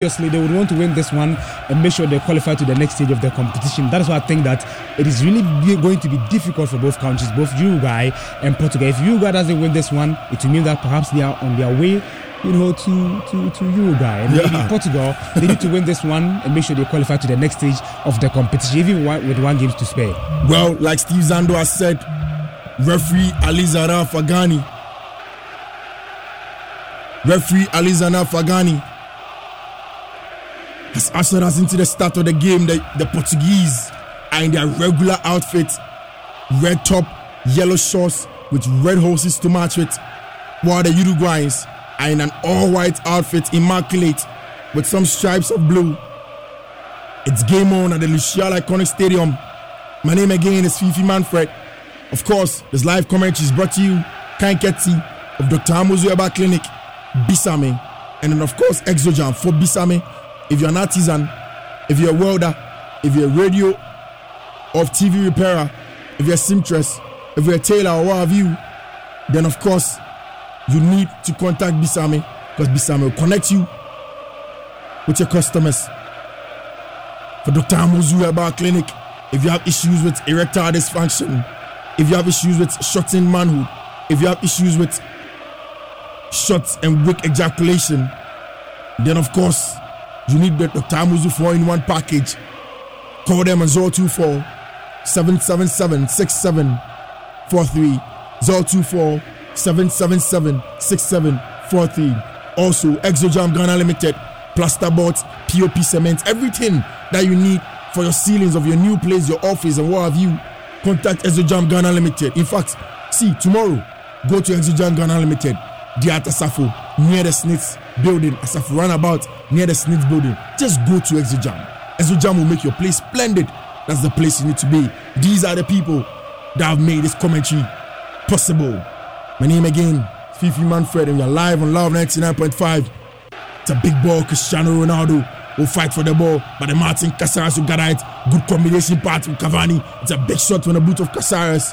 obviously they would want to win this one and make sure they qualify to the next stage of the competition. That is why I think that it is really going to be difficult for both countries, both Uruguay and Portugal. If Uruguay doesn't win this one, it will mean that perhaps they are on their way you know, to, to, to Uruguay. And yeah. maybe Portugal, they need to win this one and make sure they qualify to the next stage of the competition, even with one game to spare. Well, like Steve Zando has said, referee Alizara Fagani. Referee Alizana Fagani ushered us into the start of the game. The, the Portuguese are in their regular outfit red top, yellow shorts with red hoses to match it, while the Uruguayans are in an all white outfit, immaculate, with some stripes of blue. It's game on at the Lusail Iconic Stadium. My name again is Fifi Manfred. Of course, this live commentary is brought to you, Kanketi of Dr. Eba Clinic, Bisame, and then of course Exojam for Bisame. If you're an artisan, if you're a welder, if you're a radio or TV repairer, if you're a seamstress, if you're a tailor or what have you, then of course you need to contact Bisame because Bisame will connect you with your customers. For Dr. Amuzu Herbal Clinic, if you have issues with erectile dysfunction, if you have issues with shortened manhood, if you have issues with short and weak ejaculation, then of course you need the Dr. Amuzu 4 in 1 package. Call them on 024 777 6743 024 777 6743. Also, Exojam Ghana Limited, plasterboards, POP cement, everything that you need for your ceilings of your new place, your office, and what have you. Contact Exojam Ghana Limited. In fact, see, tomorrow, go to Exojam Ghana Limited. They at Asafo, near the Snits building, as I've run about near the Snits building. Just go to Exojam. Exojam will make your place splendid. That's the place you need to be. These are the people that have made this commentary possible. My name again, Fifi Manfred, and we are live on Luv 99.5. It's a big ball. Cristiano Ronaldo will fight for the ball, but the Martin Caceres will get it. Good combination part with Cavani. It's a big shot from the boot of Caceres,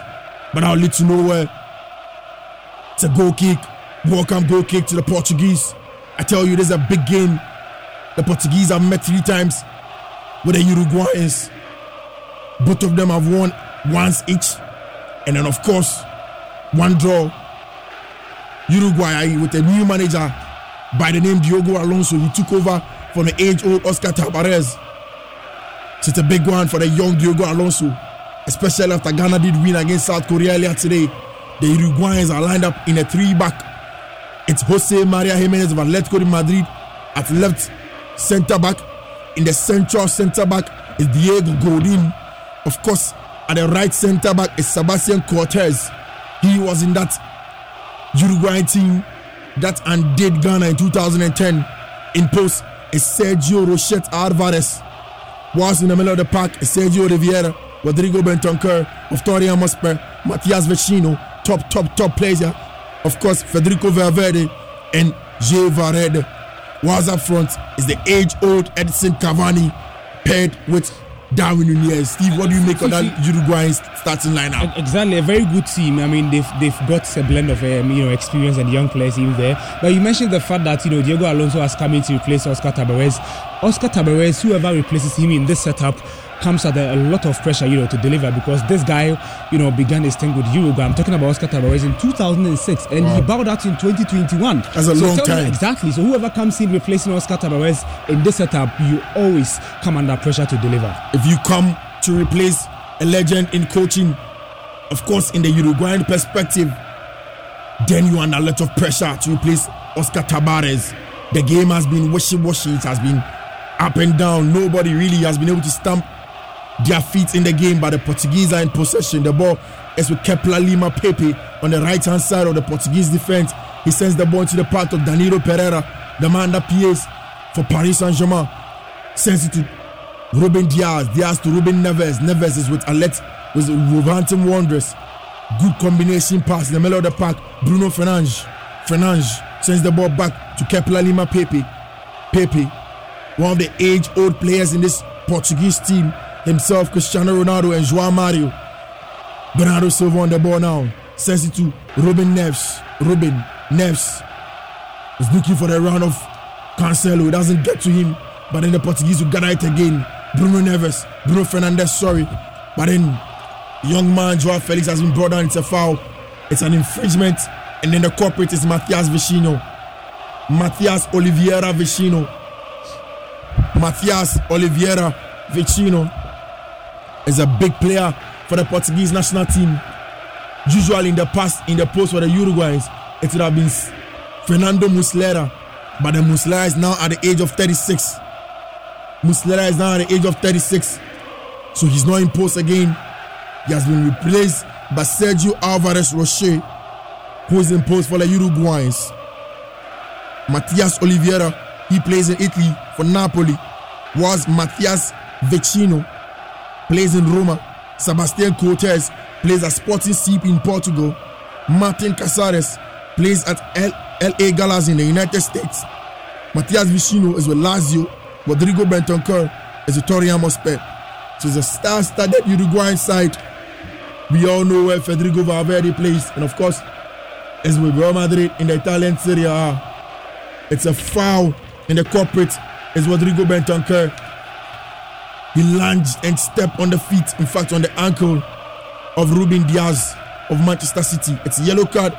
but I'll let you know where. It's a goal kick. Welcome goal kick to the Portuguese. I tell you, this is a big game. The Portuguese have met three times with the Uruguayans. Both of them have won once each, and then of course, one draw Uruguay with a new manager by the name Diogo Alonso. He took over from the age old Oscar Tabarez. So it's a big one for the young Diogo Alonso, especially after Ghana did win against South Korea earlier today. The Uruguayans are lined up in a three back. It's Jose Maria Gimenez of Atletico de Madrid at left centre back. In the central centre back is Diego Godin. Of course, at the right centre back is Sebastian Cortez. He was in that Uruguay team that undid Ghana in 2010 in post is Sergio Rochet Alvarez. Was in the middle of the pack is Sergio Riviera, Rodrigo Bentancur of Tottenham Hotspur, Matias Vecino, top, top, top player. Of course, Federico Valverde and Jay Varede. Was up front is the age-old Edinson Cavani paired with Darwin Nunez. Steve, what do you make of that Uruguayan starting lineup? Exactly, a very good team. I mean, they've they've got a blend of um, you know experience and young players in there. But you mentioned the fact that you know Diego Alonso has come in to replace Oscar Tabarez. Oscar Tabarez, whoever replaces him in this setup, comes under a lot of pressure, you know, to deliver because this guy, you know, began his thing with Uruguay. I'm talking about Oscar Tabarez in 2006, and wow. he bowed out in 2021. That's a so long time. exactly. So whoever comes in replacing Oscar Tabarez in this setup, you always come under pressure to deliver. If you come to replace a legend in coaching, of course, in the Uruguayan perspective, then you are under a lot of pressure to replace Oscar Tabarez. The game has been wishy-washy. It has been up and down. Nobody really has been able to stamp their feet in the game, but the Portuguese are in possession. The ball is with Kepler Lima Pepe on the right hand side of the Portuguese defense. He sends the ball into the path of Danilo Pereira, the man that plays for Paris Saint Germain. Sends it to Ruben Dias, Dias to Ruben Neves. Neves is with Alet, with Wolverhampton Wanderers. Good combination pass in the middle of the park. Bruno Fernandes. Fernandes sends the ball back to Kepler Lima Pepe. Pepe, one of the age old players in this Portuguese team, himself, Cristiano Ronaldo, and João Mario. Bernardo Silva on the ball now. Sends it to Ruben Neves. Ruben Neves is looking for the round of Cancelo doesn't get to him, but then the Portuguese will gather it again. Bruno Neves, Bruno Fernandes, sorry, but then young man Joao Felix has been brought down. It's a foul. It's an infringement, and then the culprit is Matias Vecino. Matias Oliveira Vecino. Matias Oliveira Vecino is a big player for the Portuguese national team. Usually in the past, in the post for the Uruguayans, it would have been Fernando Muslera, but the Muslera is now at the age of 36. Muslera is now at the age of 36, so he's not in post again. He has been replaced by Sergio Alvarez Rochet, who is in post for the Uruguayans. Matias Oliveira, he plays in Italy for Napoli, was Matias Vecino, plays in Roma. Sebastian Cortes plays at Sporting CP in Portugal. Martin Caceres plays at LA Galaxy in the United States. Matias Vecino is with Lazio. Rodrigo Bentancur is with Tottenham Hotspur. So it's a star-studded Uruguayan side. We all know where Federico Valverde plays, and of course, is with Real Madrid in the Italian Serie A. It's a foul in the corporate. Is Rodrigo Bentancur. He lunged and stepped on the feet, in fact, on the ankle of Ruben Dias of Manchester City. It's a yellow card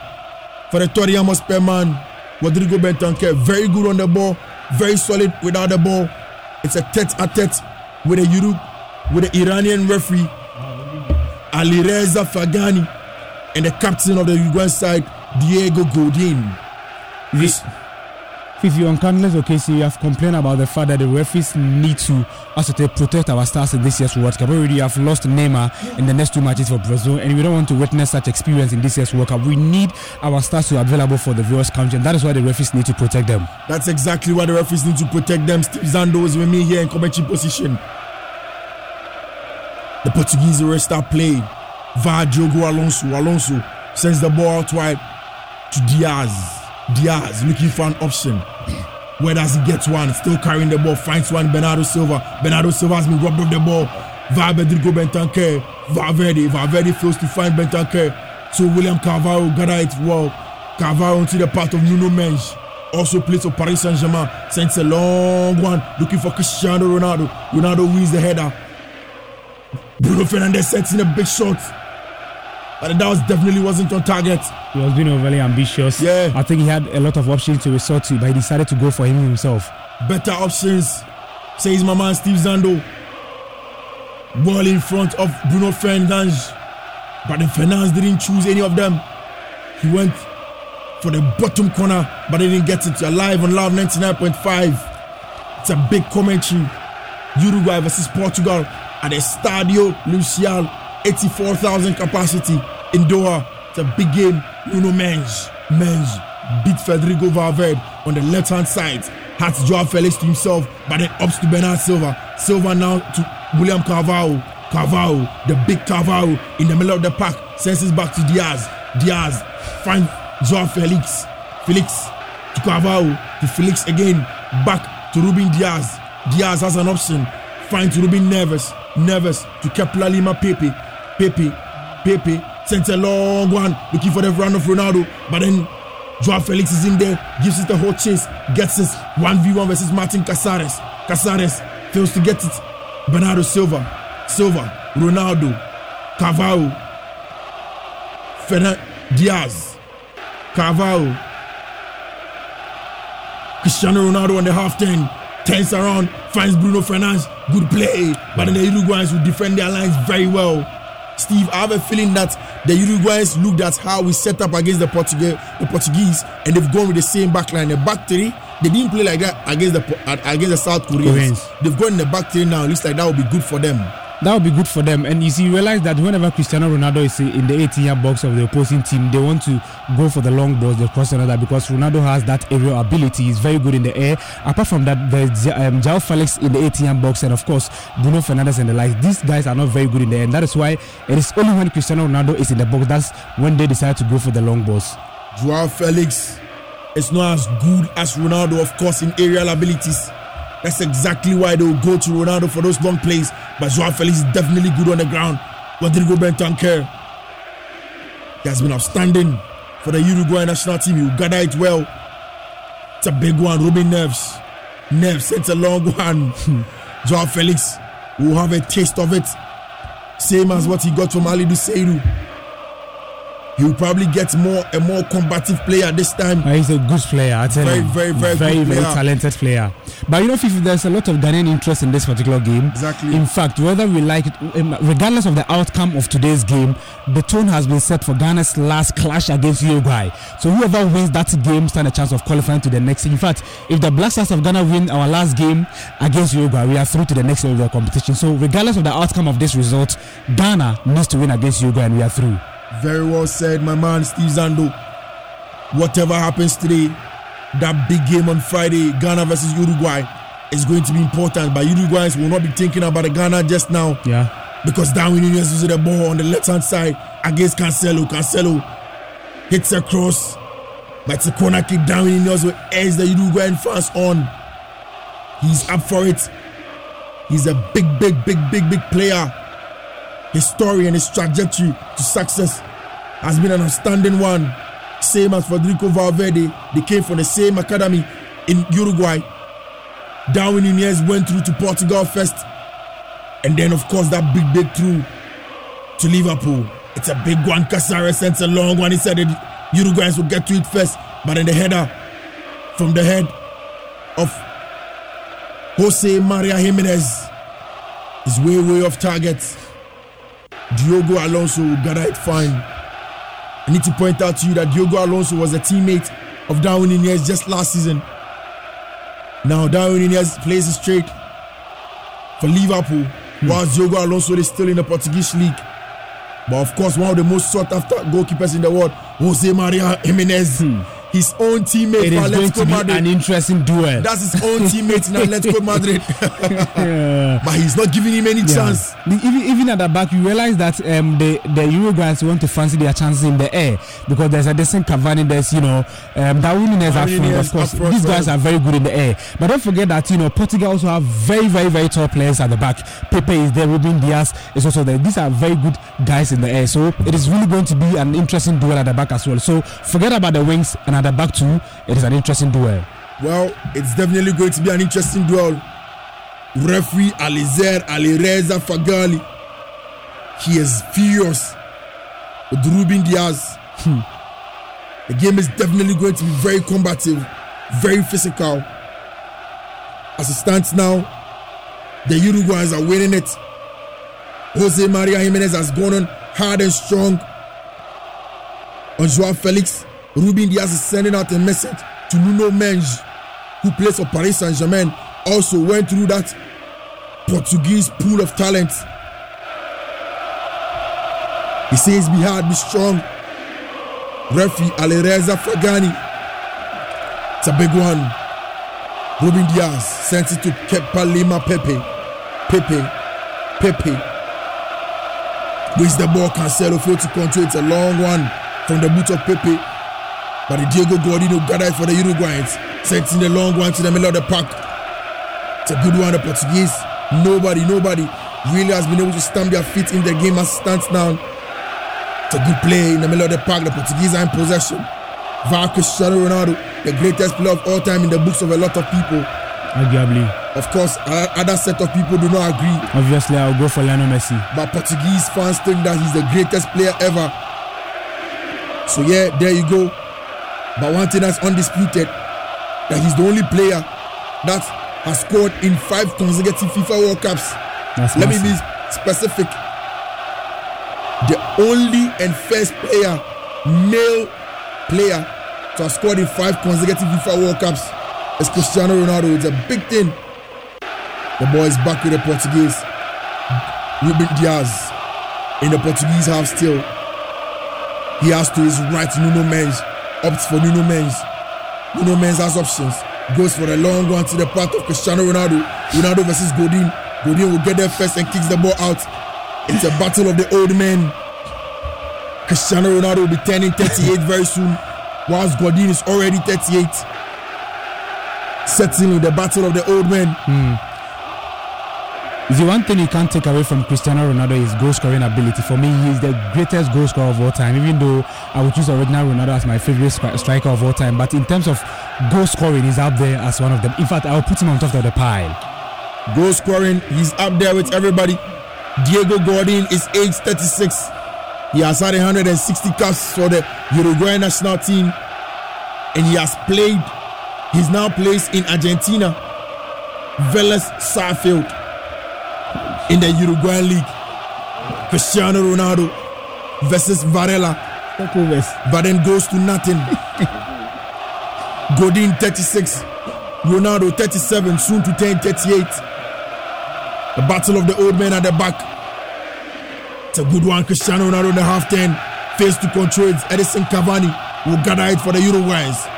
for the Tottenham Hotspur man, Rodrigo Bentancur. Very good on the ball, very solid without the ball. It's a tete-a-tete with a Euro, with the Iranian referee Alireza Fagani and the captain of the Uruguayan side, Diego Godin. This, Fifi, on occasions, you have complained about the fact that the referees need to to protect our stars in this year's World Cup. We already have lost Neymar in the next two matches for Brazil, and we don't want to witness such experience in this year's World Cup. We need our stars to be available for the various countries, and that is why the referees need to protect them. That's exactly why the referees need to protect them. Steve Zando is with me here in commentary position. The Portuguese will start playing via Diogo Alonso. Alonso sends the ball out wide to Dias. Dias looking for an option. Where does he get one? Still carrying the ball, finds one. Bernardo Silva. Bernardo Silva has been robbed of the ball. Rodrigo Bentancur. Valverde. Valverde fails to find Bentancur. So William Carvalho gather it well. Carvalho into the path of Nuno Mendes. Also plays for Paris Saint Germain. Sends a long one. Looking for Cristiano Ronaldo. Ronaldo wins the header. Bruno Fernandes sets in a big shot. But that was definitely wasn't on target. He was being overly ambitious. Yeah. I think he had a lot of options to resort to, but he decided to go for him himself. Better options, says my man Steve Zando. Ball in front of Bruno Fernandes. But the Fernandes didn't choose any of them. He went for the bottom corner, but he didn't get it. You're live on Luv 99.5. It's a big commentary. Uruguay versus Portugal at the Stadio Lusail, 84,000 capacity in Doha. It's a big game. Nuno Mendes, Mendes beat Federico Valverde on the left hand side. Has Joao Felix to himself, but then ups to Bernard Silva. Silva now to William Carvalho. Carvalho, the big Carvalho in the middle of the park, sends it back to Dias. Dias finds Joao Felix. Felix to Carvalho to Felix again. Back to Ruben Dias. Dias has an option. Finds Ruben Neves. Neves to Kepler Lima Pepe. Pepe. Pepe sends a long one looking for the run of Ronaldo. But then Joao Felix is in there, gives it the whole chase, gets it 1v1 versus Martin Caceres. Caceres fails to get it. Bernardo Silva. Silva. Ronaldo. Carvalho. Fernan Diaz. Carvalho. Cristiano Ronaldo on the half turn. Turns around, finds Bruno Fernandes. Good play. But then the Uruguayans will defend their lines very well. Steve, I have a feeling that the Uruguayans looked at how we set up against the Portuguese, the Portuguese, and they've gone with the same back line. The back three, they didn't play like that against the uh, against the South Koreans. Koreans. They've gone in the back three now. It looks like that will be good for them. That would be good for them. And you see, you realize that whenever Cristiano Ronaldo is in the 18 yard box of the opposing team, they want to go for the long balls, the cross another, because Ronaldo has that aerial ability. He's very good in the air. Apart from that, there's um, Joao Felix in the 18 yard box, and of course, Bruno Fernandes and the likes. These guys are not very good in the air, and that is why it is only when Cristiano Ronaldo is in the box that's when they decide to go for the long balls. Joao Felix is not as good as Ronaldo, of course, in aerial abilities. That's exactly why they will go to Ronaldo for those long plays. But Joao Felix is definitely good on the ground. Rodrigo Bentancur, he has been outstanding for the Uruguay national team. He will gather it well. It's a big one. Ruben Neves. Nev sent a long one. Joao Felix will have a taste of it. Same as what he got from Ali Seidu. He will probably get more a more combative player this time. Uh, he's a good player. I tell Very, you. very, very very, very player. talented player. But you know, Fifi, there's a lot of Ghanaian interest in this particular game. Exactly. In fact, whether we like it, um, regardless of the outcome of today's game, the tone has been set for Ghana's last clash against Uruguay. So whoever wins that game stand a chance of qualifying to the next. In fact, if the Black Stars of Ghana win our last game against Uruguay, we are through to the next level of the competition. So regardless of the outcome of this result, Ghana needs to win against Uruguay, and we are through. Very well said, my man Steve Zando. Whatever happens today, that big game on Friday, Ghana versus Uruguay, is going to be important. But Uruguayans will not be thinking about the Ghana just now Yeah. because Darwin Nunez uses the ball on the left hand side against Cancelo. Cancelo hits a cross, but it's a corner kick. Darwin Nunez will edge the Uruguayan fans on. He's up for it. He's a big, big, big, big, big player. His story and his trajectory to success has been an outstanding one. Same as Federico Valverde, they came from the same academy in Uruguay. Darwin Nunez went through to Portugal first, and then of course that big big through to Liverpool. It's a big one. Caceres sends a long one. He said that Uruguayans will get to it first, but in the header from the head of Jose Maria Gimenez is way way off target. Diogo Alonso gather it fine. I need to point out to you that Diogo Alonso was a teammate of Darwin Nunez just last season. Now Darwin Nunez plays straight for Liverpool, hmm. whilst Diogo Alonso is still in the Portuguese league. But of course, one of the most sought after goalkeepers in the world, Jose Maria Gimenez, hmm. His own teammate It is going to be Madrid. an interesting duel. That's his own teammate in Atletico Madrid. Yeah. but he's not giving him any Yeah. chance. The- Even, even at the back, you realize that um, the the Uruguayans want to fancy their chances in the air because there's a decent Cavani, there's you know um, Darwin Nunez up front. Of course, front, these guys are very good in the air. But don't forget that you know Portugal also have very very very tall players at the back. Pepe is there, Ruben Dias is also there. These are very good guys in the air. So it is really going to be an interesting duel at the back as well. So forget about the wings and at the back too. It is an interesting duel. Well, it's definitely going to be an interesting duel. Referee Alizer Alireza Fagali. He is furious with Ruben Dias. Hmm. The game is definitely going to be very combative, very physical. As it stands now, the Uruguayans are winning it. Jose Maria Gimenez has gone on hard and strong on Joao Felix. Ruben Dias is sending out a message to Nuno Mendes, who plays for Paris Saint Germain, also went through that Portuguese pool of talent. He says, Be hard, be strong. Referee Alireza Fagani. It's a big one. Ruben Dias sends it to Kepler Lima Pepe. Pepe. Pepe. Wins the ball. Cancelo failed to control. It's a long one from the boot of Pepe. But the Diego Gordino gathered for the Uruguayans. Sent in the long one to the middle of the park. It's a good one. The Portuguese. Nobody, nobody really has been able to stamp their feet in the game as stands now. It's a good play in the middle of the park. The Portuguese are in possession. Via Cristiano Ronaldo, the greatest player of all time in the books of a lot of people. Arguably, Of course, other set of people do not agree. obviously, I'll go for Lionel Messi. but Portuguese fans think that he's the greatest player ever. So yeah, there you go. But one thing that's undisputed, that he's the only player that has scored in five consecutive FIFA World Cups. That's Let me be specific. The only and first player, male player, to have scored in five consecutive FIFA World Cups is Cristiano Ronaldo. It's a big thing. The boy is back with the Portuguese. Ruben Dias in the Portuguese half still. He has to his right Nuno Mendes. Opts for Nuno Mendes. Nuno Mendes has options. Goes for a long one to the path of Cristiano Ronaldo. Ronaldo versus Godin. Godin will get there first and kicks the ball out. It's a battle of the old men. Cristiano Ronaldo will be turning 38 very soon, whilst Godin is already 38. Certainly the battle of the old men. Hmm. The one thing you can't take away from Cristiano Ronaldo is goal scoring ability. For me, he is the greatest goal scorer of all time. Even though I would choose original Ronaldo as my favorite striker of all time, but in terms of goal scoring, he's up there as one of them. In fact, I will put him on top of the pile. Goal scoring, he's up there with everybody. Diego Godin is age 36. He has had 160 caps for the Uruguay national team, and he has played. He's now plays in Argentina, Vélez Sarsfield in the Uruguayan League. Cristiano Ronaldo versus Varela. Then goes to nothing. Godin 36, Ronaldo 37, soon to turn 38. The battle of the old men at the back. It's a good one. Cristiano Ronaldo in the half 10. Face to control it. Edinson Cavani will gather it for the Uruguayans.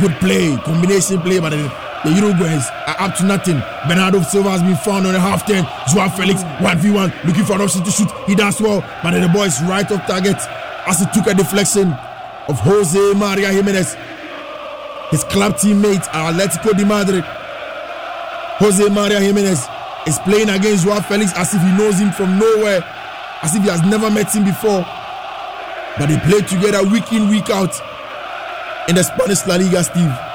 Good play, combination play, but the Uruguayans are up to nothing. Bernardo Silva has been found on the half 10. Joao Felix, 1v1, looking for an option to shoot. He does well, but the boy is right off target as he took a deflection of Jose Maria Gimenez. His club teammate at Atletico de Madrid. Jose Maria Gimenez is playing against Joao Felix as if he knows him from nowhere, as if he has never met him before. But they play together week in, week out in the Spanish La Liga, Steve.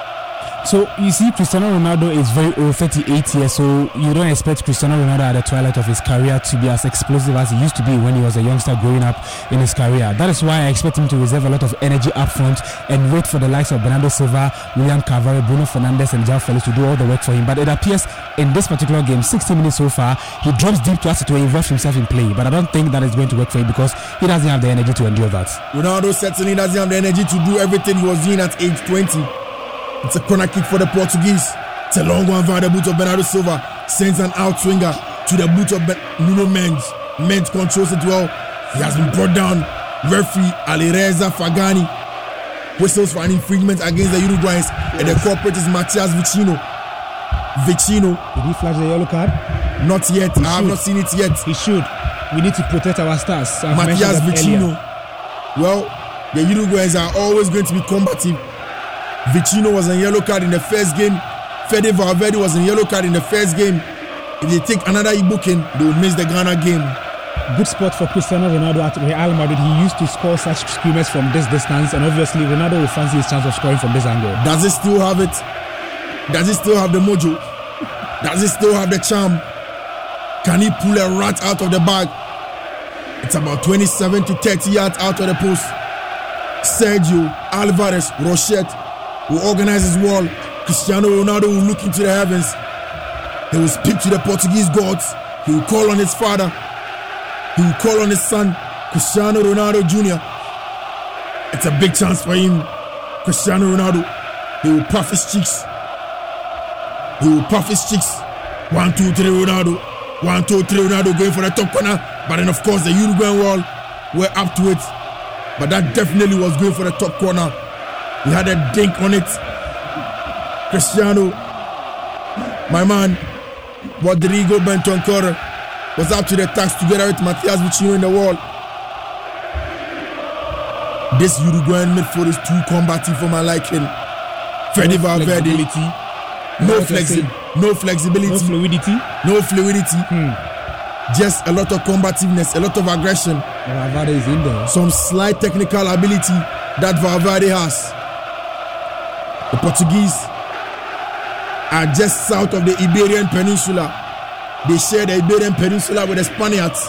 So you see, Cristiano Ronaldo is very old, 38 years. So you don't expect Cristiano Ronaldo at the twilight of his career to be as explosive as he used to be when he was a youngster growing up in his career. That is why I expect him to reserve a lot of energy up front and wait for the likes of Bernardo Silva, William Carvalho, Bruno Fernandes, and Joao Felix to do all the work for him. But it appears in this particular game, 60 minutes so far, he drops deep to ask to involve himself in play. But I don't think that is going to work for him because he doesn't have the energy to endure that. Ronaldo certainly doesn't have the energy to do everything he was doing at age 20. It's a corner kick for the Portuguese. It's a long one via the boot of Bernardo Silva. Sends an outswinger to the boot of ben- Nuno Mendes. Mendes controls it well. He has been brought down. Referee Alireza Fagani whistles for an infringement against the Uruguayans. And the culprit is Matias Vecino. Vecino. Did he flash the yellow card? Not yet. He I have not seen it yet. He should. We need to protect our stars. Matias Vecino. earlier. Well, the Uruguayans are always going to be combative. Vecino was a yellow card in the first game. Fede Valverde was a yellow card in the first game. If they take another e-booking, they will miss the Ghana game. Good spot for Cristiano Ronaldo at Real Madrid. He used to score such screamers from this distance, and obviously Ronaldo will fancy his chance of scoring from this angle. Does he still have it? Does he still have the mojo? Does he still have the charm? Can he pull a rat out of the bag? It's about 27 to 30 yards out of the post. Sergio Alvarez Rochet will organize his wall. Cristiano Ronaldo will look into the heavens. He will speak to the Portuguese gods. He will call on his father. He will call on his son, Cristiano Ronaldo Jr. It's a big chance for him. Cristiano Ronaldo. He will puff his cheeks. He will puff his cheeks. One, two, three, Ronaldo. One, two, three, Ronaldo going for the top corner. But then, of course, the Uruguayan wall were up to it. But that definitely was going for the top corner. He had a dink on it. Cristiano, my man, Rodrigo Bentancur was up to the task together with Matias Vecino in the wall. This Uruguayan midfield is too combative for my liking. Freddy Valverde, Flexibility, no flexi, no flexibility, no fluidity. no fluidity, hmm. just a lot of combativeness, a lot of aggression, Valverde is in there. some slight technical ability that Valverde has. The Portuguese are just south of the Iberian Peninsula. They share the Iberian Peninsula with the Spaniards.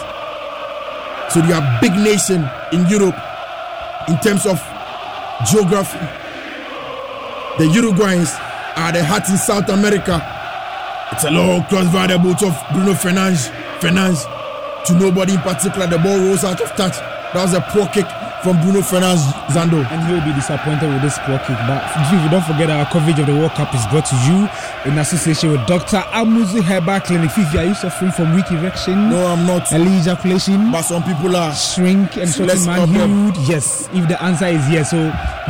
So they are a big nation in Europe in terms of geography. The Uruguayans are the heart in South America. It's a long cross via the boot of Bruno Fernandes. Fernandes to nobody in particular. The ball rolls out of touch. That was a poor kick from Bruno Fernandes Zando. And he'll be disappointed with this poor kick. But you don't forget, our coverage of the World Cup is brought to you in association with Dr. Amuzu Herbal Clinic. Fifi, are you suffering from weak erection, No, I'm not. early ejaculation, But some people are. shrink, and shorten manhood? Yes. If the answer is yes, so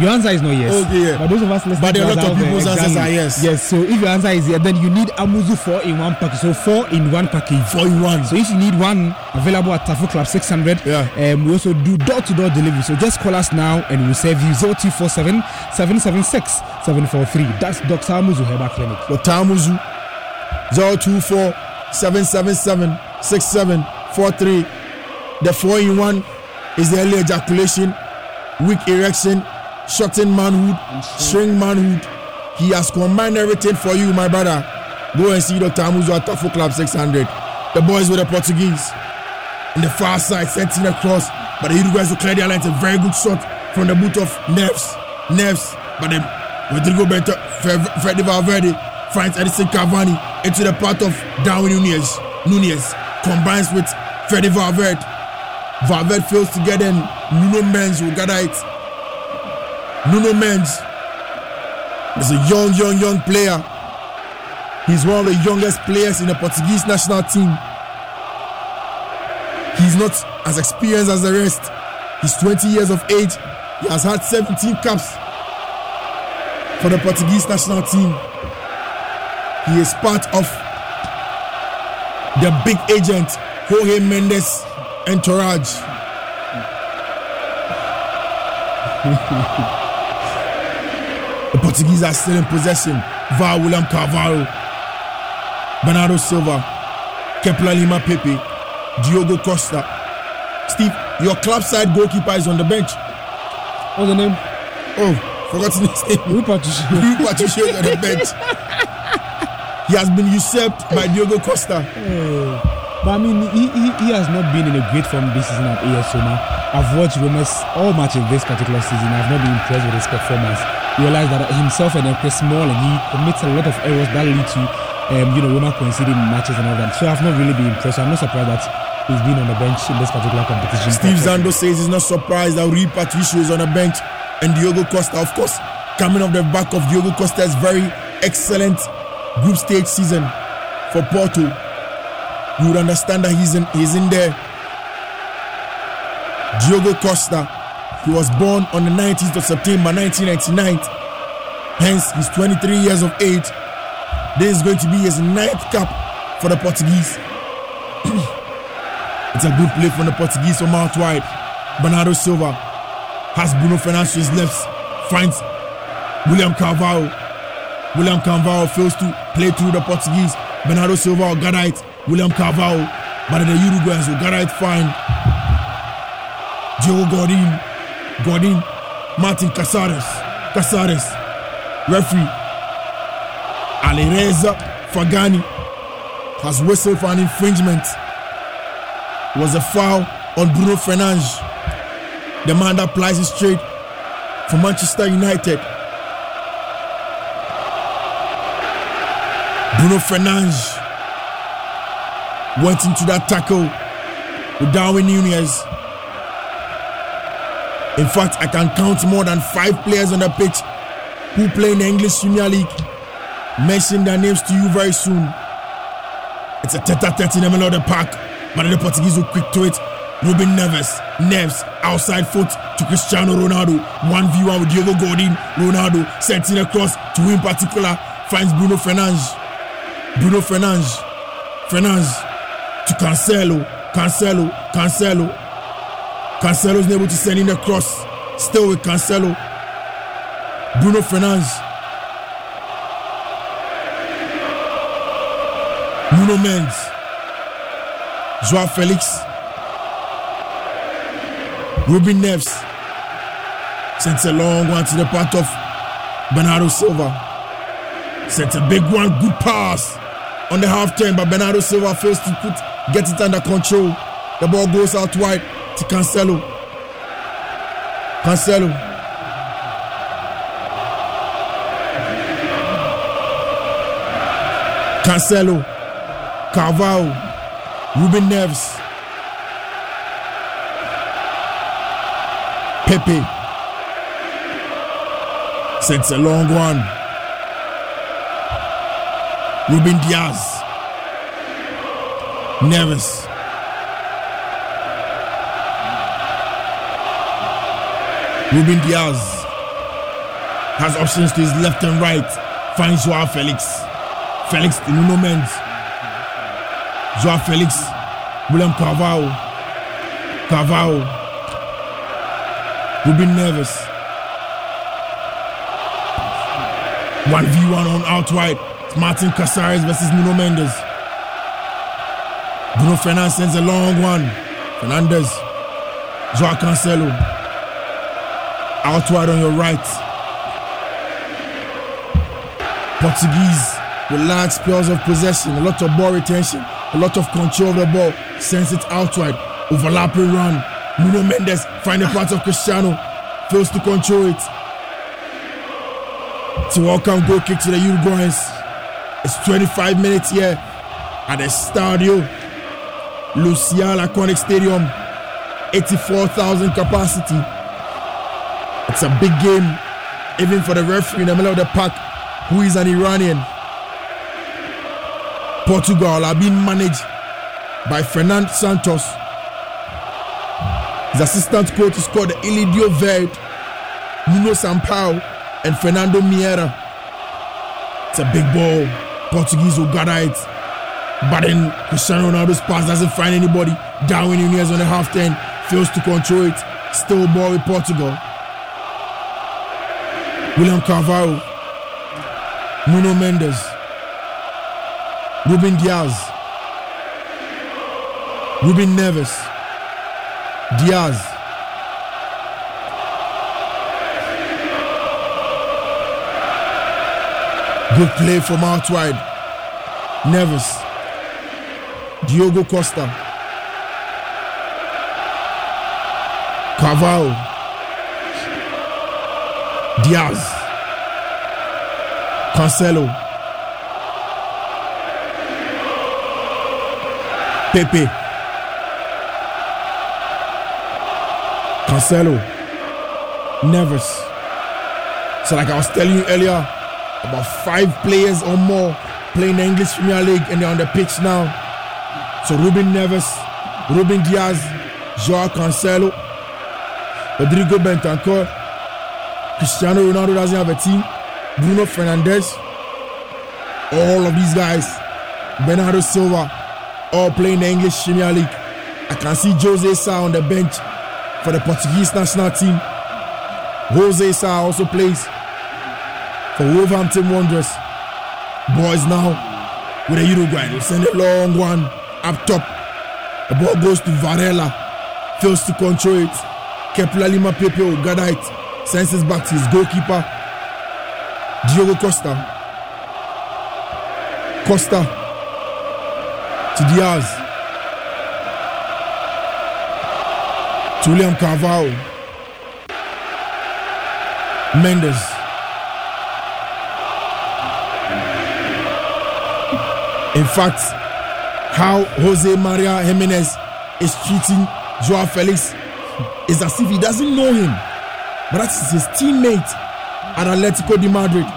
your answer is not yes. Okay, yeah. But those of us listening But to a lot of out there, people's answers are yes. Yes. So if your answer is yes, then you need Amuzu four in one package. So four in one package. Four in one. So if you need one, available at Tafo Club 600. Yeah. Um, we also do door-to-door delivery. So just call us now and we'll serve you 0247 776 743. That's Dr. Amuzu Herbal Clinic. Dr. Amuzu 024 777 6743. The 4 in 1 is the early ejaculation, weak erection, shortened manhood, shrink manhood. He has combined everything for you, my brother. Go and see Dr. Amuzu at Tafo Club 600. The boys with the Portuguese. In the far side, setting across. But the Uruguayans will clear their lines. A very good shot from the boot of Neves. Neves. But then Rodrigo Bento, uh, Freddy Valverde finds Edinson Cavani into the path of Darwin Nunez. Nunez combines with Freddy Valverde. Valverde fails to get in. Nuno Mendes will gather it. Nuno Mendes is a young, young, young player. He's one of the youngest players in the Portuguese national team. He's not as experienced as the rest. He's 20 years of age. He has had 17 caps for the Portuguese national team. He is part of the big agent Jorge Mendes entourage. the Portuguese are still in possession. Val William Carvalho, Bernardo Silva, Kepler Lima Pepe, Diogo Costa. Steve, your club side goalkeeper is on the bench. What's the name? Oh, forgotten his name. Rui Patricio. Rui Patricio on the bench. He has been usurped by Diogo Costa. Oh. But I mean, he, he, he has not been in a great form this season at AS Roma. I've watched Roma's all matches this particular season. I've not been impressed with his performance. You realize that himself and Chris and he commits a lot of errors that lead to, um, you know, Roma conceding matches and all that. So I've not really been impressed. I'm not surprised that he's been on the bench in this particular competition. Steve Zando says he's not surprised that Rui Patricio is on the bench and Diogo Costa, of course, coming off the back of Diogo Costa's very excellent group stage season for Porto you would understand that he's in, he's in there. Diogo Costa, he was born on the 19th of September 1999. Hence, he's 23 years of age. This is going to be his ninth cap for the Portuguese. it's a good play from the Portuguese from out wide. Bernardo Silva has Bruno Fernandes to his left, finds William Carvalho. William Carvalho fails to play through the Portuguese. Bernardo Silva got it. William Carvalho, but the Uruguayans will get it fine. Diogo Godin, Godin, Martin Caceres, Caceres, referee Alireza Fagani has whistled for an infringement. It was a foul on Bruno Fernandes, the man that plies his trade for Manchester United. Bruno Fernandes went into that tackle with Darwin Nunez. In fact, I can count more than five players on the pitch who play in the English Premier League. Mention their names to you very soon. It's a tete-a-tete in the middle of the park, but the Portuguese will quick to it. Ruben Neves, Neves, outside foot to Cristiano Ronaldo. 1v1 with Diogo Godin. Ronaldo setting across to him particular finds Bruno Fernandes. Bruno Fernandes. Fernandes to Cancelo. Cancelo. Cancelo. Cancelo is able to send in the cross. Still with Cancelo. Bruno Fernandes. Nuno Mendes. Joao Felix. Ruben Neves. Sends a long one to the part of Bernardo Silva. Sends a big one. Good pass on the half turn, but Bernardo Silva fails to put get it under control. The ball goes out wide to Cancelo. Cancelo. Cancelo. Carvalho. Ruben Neves. Pepe. Sends a long one. Ruben Dias. Neves. Ruben Dias has options to his left and right. Finds Joao Felix. Felix to Nuno Mendes. Joao Felix. William Carvalho. Carvalho. Ruben Neves. 1v1 on out wide. Martin Caceres versus Nuno Mendes. Bruno Fernandes sends a long one. Fernandes. Joao Cancelo. Out wide on your right. Portuguese with large spells of possession, a lot of ball retention, a lot of control of the ball, sends it out wide, overlapping run. Nuno Mendes find the path of Cristiano, fails to control it. A welcome goal kick to the Uruguayans. It's 25 minutes here at the Stadio Lusail Iconic Stadium, 84,000 capacity. It's a big game, even for the referee in the middle of the park, who is an Iranian. Portugal are being managed by Fernando Santos. His assistant coach is called Elidio Verde, Nuno Sampaio, and Fernando Miera. It's a big ball. Portuguese will gather it. But then Cristiano Ronaldo's pass doesn't find anybody. Darwin Nunez on the half turn fails to control it. Still ball with Portugal. William Carvalho. Nuno Mendes. Ruben Dias. Ruben Neves. Dias. Good play from out wide. Neves. Diogo Costa. Carvalho. Dias. Cancelo. Pepe. Cancelo. Neves. So, like I was telling you earlier, about five players or more playing the English Premier League and they're on the pitch now. So Ruben Neves, Ruben Dias, Joao Cancelo, Rodrigo Bentancur, Cristiano Ronaldo doesn't have a team, Bruno Fernandes, all of these guys, Bernardo Silva, all playing the English Premier League. I can see Jose Sa on the bench for the Portuguese national team. Jose Sa also plays for Wolverhampton Wanderers. Boys now with a Uruguay. They send a long one up top. The ball goes to Varela. Fails to control it. Kepler Lima Pepe will it. Sends it back to his goalkeeper. Diogo Costa. Costa to Dias. William Carvalho. Mendes. In fact, how Jose Maria Gimenez is treating Joao Felix is as if he doesn't know him, but that's his teammate at Atletico de Madrid.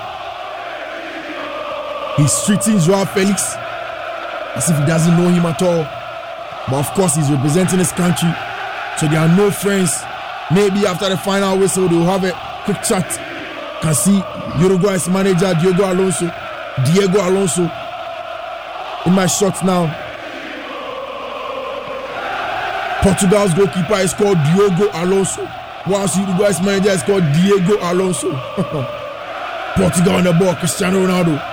He's treating Joao Felix as if he doesn't know him at all. But of course, he's representing his country, so there are no friends. Maybe after the final whistle, they'll have a quick chat. Can see Uruguay's manager Diego Alonso, Diego Alonso, in my shots now. Portugal's goalkeeper is called Diogo Alonso, whilst Uruguay's manager is called Diego Alonso. Portugal on the ball, Cristiano Ronaldo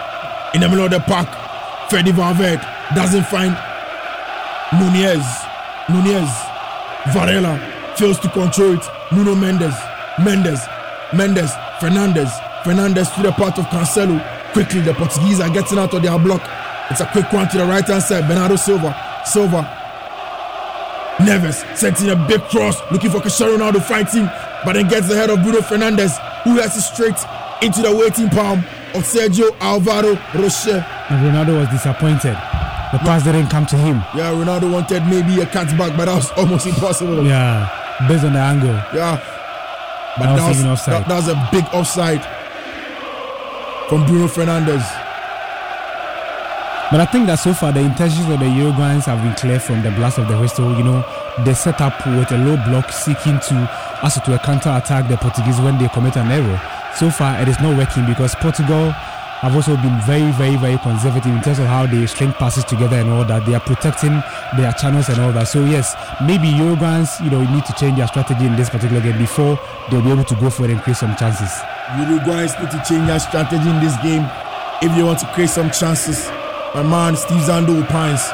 in the middle of the park. Freddy Valverde doesn't find Nunez. Nunez. Varela fails to control it. Nuno Mendes. Mendes. Mendes. Fernandes. Fernandes to the part of Cancelo. Quickly, the Portuguese are getting out of their block. It's a quick one to the right hand side. Bernardo Silva. Silva. Neves sent in a big cross, looking for Cristiano Ronaldo fighting, but then gets ahead of Bruno Fernandes, who has it straight into the waiting palm of Sergio Alvaro Rochet. And Ronaldo was disappointed. The pass didn't come to him. Yeah, Ronaldo wanted maybe a cutback, but that was almost impossible. Yeah, based on the angle. Yeah. But That was that was, that, that was a big offside from Bruno Fernandes. But I think that so far the intentions of the Uruguayans have been clear from the blast of the whistle. You know, they set up with a low block seeking to also to a counter attack the Portuguese when they commit an error. So far, it is not working because Portugal have also been very, very, very conservative in terms of how they string passes together and all that. They are protecting their channels and all that. So yes, maybe Uruguayans, you know, need to change their strategy in this particular game before they'll be able to go for it and create some chances. Uruguayans need to change their strategy in this game if they want to create some chances. My man Steve Zando opines.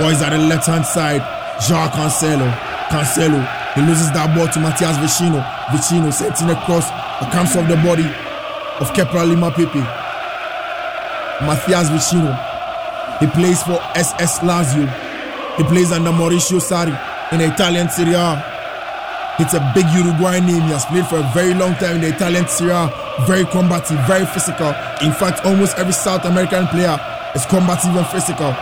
Boys at the left hand side. Joao Cancelo. Cancelo. He loses that ball to Matias Vecino. Vecino setting across. It comes off the body of Kepler Lima Pepe. Matias Vecino. He plays for SS Lazio. He plays under Maurizio Sarri in the Italian Serie A. It's a big Uruguayan name. He has played for a very long time in the Italian Serie A. Very combative, very physical. In fact, almost every South American player is combative and physical.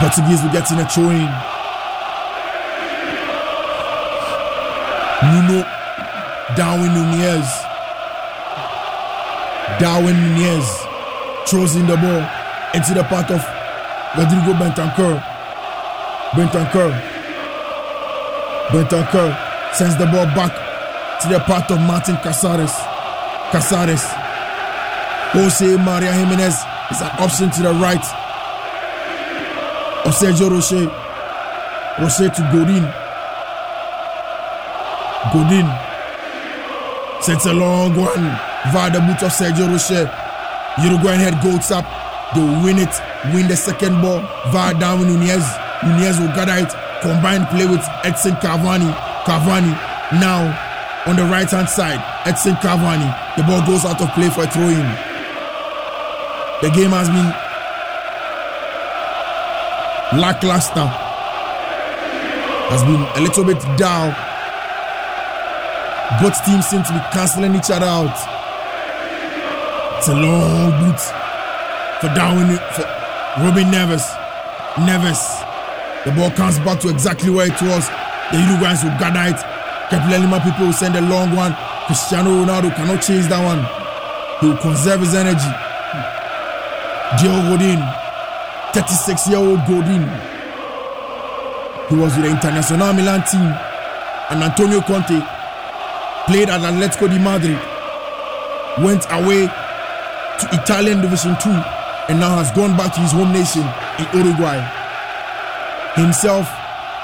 Portuguese will get in a throw Nuno Darwin Nunez. Darwin Nunez throws in the ball into the path of Rodrigo Bentancur. Bentancur. Bentancur sends the ball back to the path of Martin Caceres. Caceres. Jose Maria Gimenez is an option to the right of Sergio Rochet. Rochet to Godin. Godin sets a long one via the boot of Sergio Rochet. Uruguayan head goes up. They win it, win the second ball via Darwin Nunez. Nunez will gather it, combine play with Edinson Cavani. Cavani now on the right hand side. Edinson Cavani. The ball goes out of play for a throw in. The game has been lackluster. Has been a little bit down. Both teams seem to be cancelling each other out. It's a long boot for Darwin for Ruben Neves. Neves. The ball comes back to exactly where it was. The Uruguayans will gather it. Kepler Lima Pepe will send a long one. Cristiano Ronaldo cannot chase that one. He will conserve his energy. Diego Godin, 36 year old Godin. He was with the International Milan team. And Antonio Conte played at Atletico de Madrid. Went away to Italian Division 2 and now has gone back to his home nation in Uruguay. Himself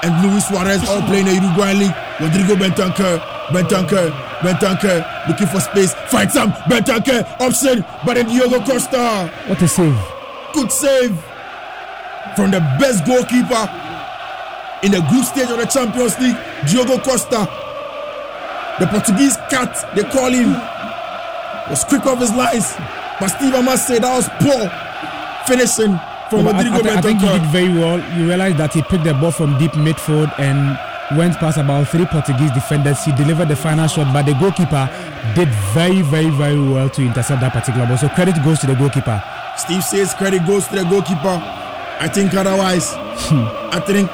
and Luis Suarez all playing in the Uruguay League. Rodrigo Bentancur, Bentancur, Bentancur looking for space. Fight some Bentancur option, but then Diogo Costa. What a save! Good save from the best goalkeeper in the group stage of the Champions League, Diogo Costa. The Portuguese cat, they call him, was quick off his lines. But Steve, I must say that was poor finishing from No, but I, Rodrigo I, thi- I think he did very well. You realize that he picked the ball from deep midfield and went past about three Portuguese defenders. He delivered the final shot, but the goalkeeper did very, very, very well to intercept that particular ball. So credit goes to the goalkeeper. Steve says credit goes to the goalkeeper. I think otherwise. I think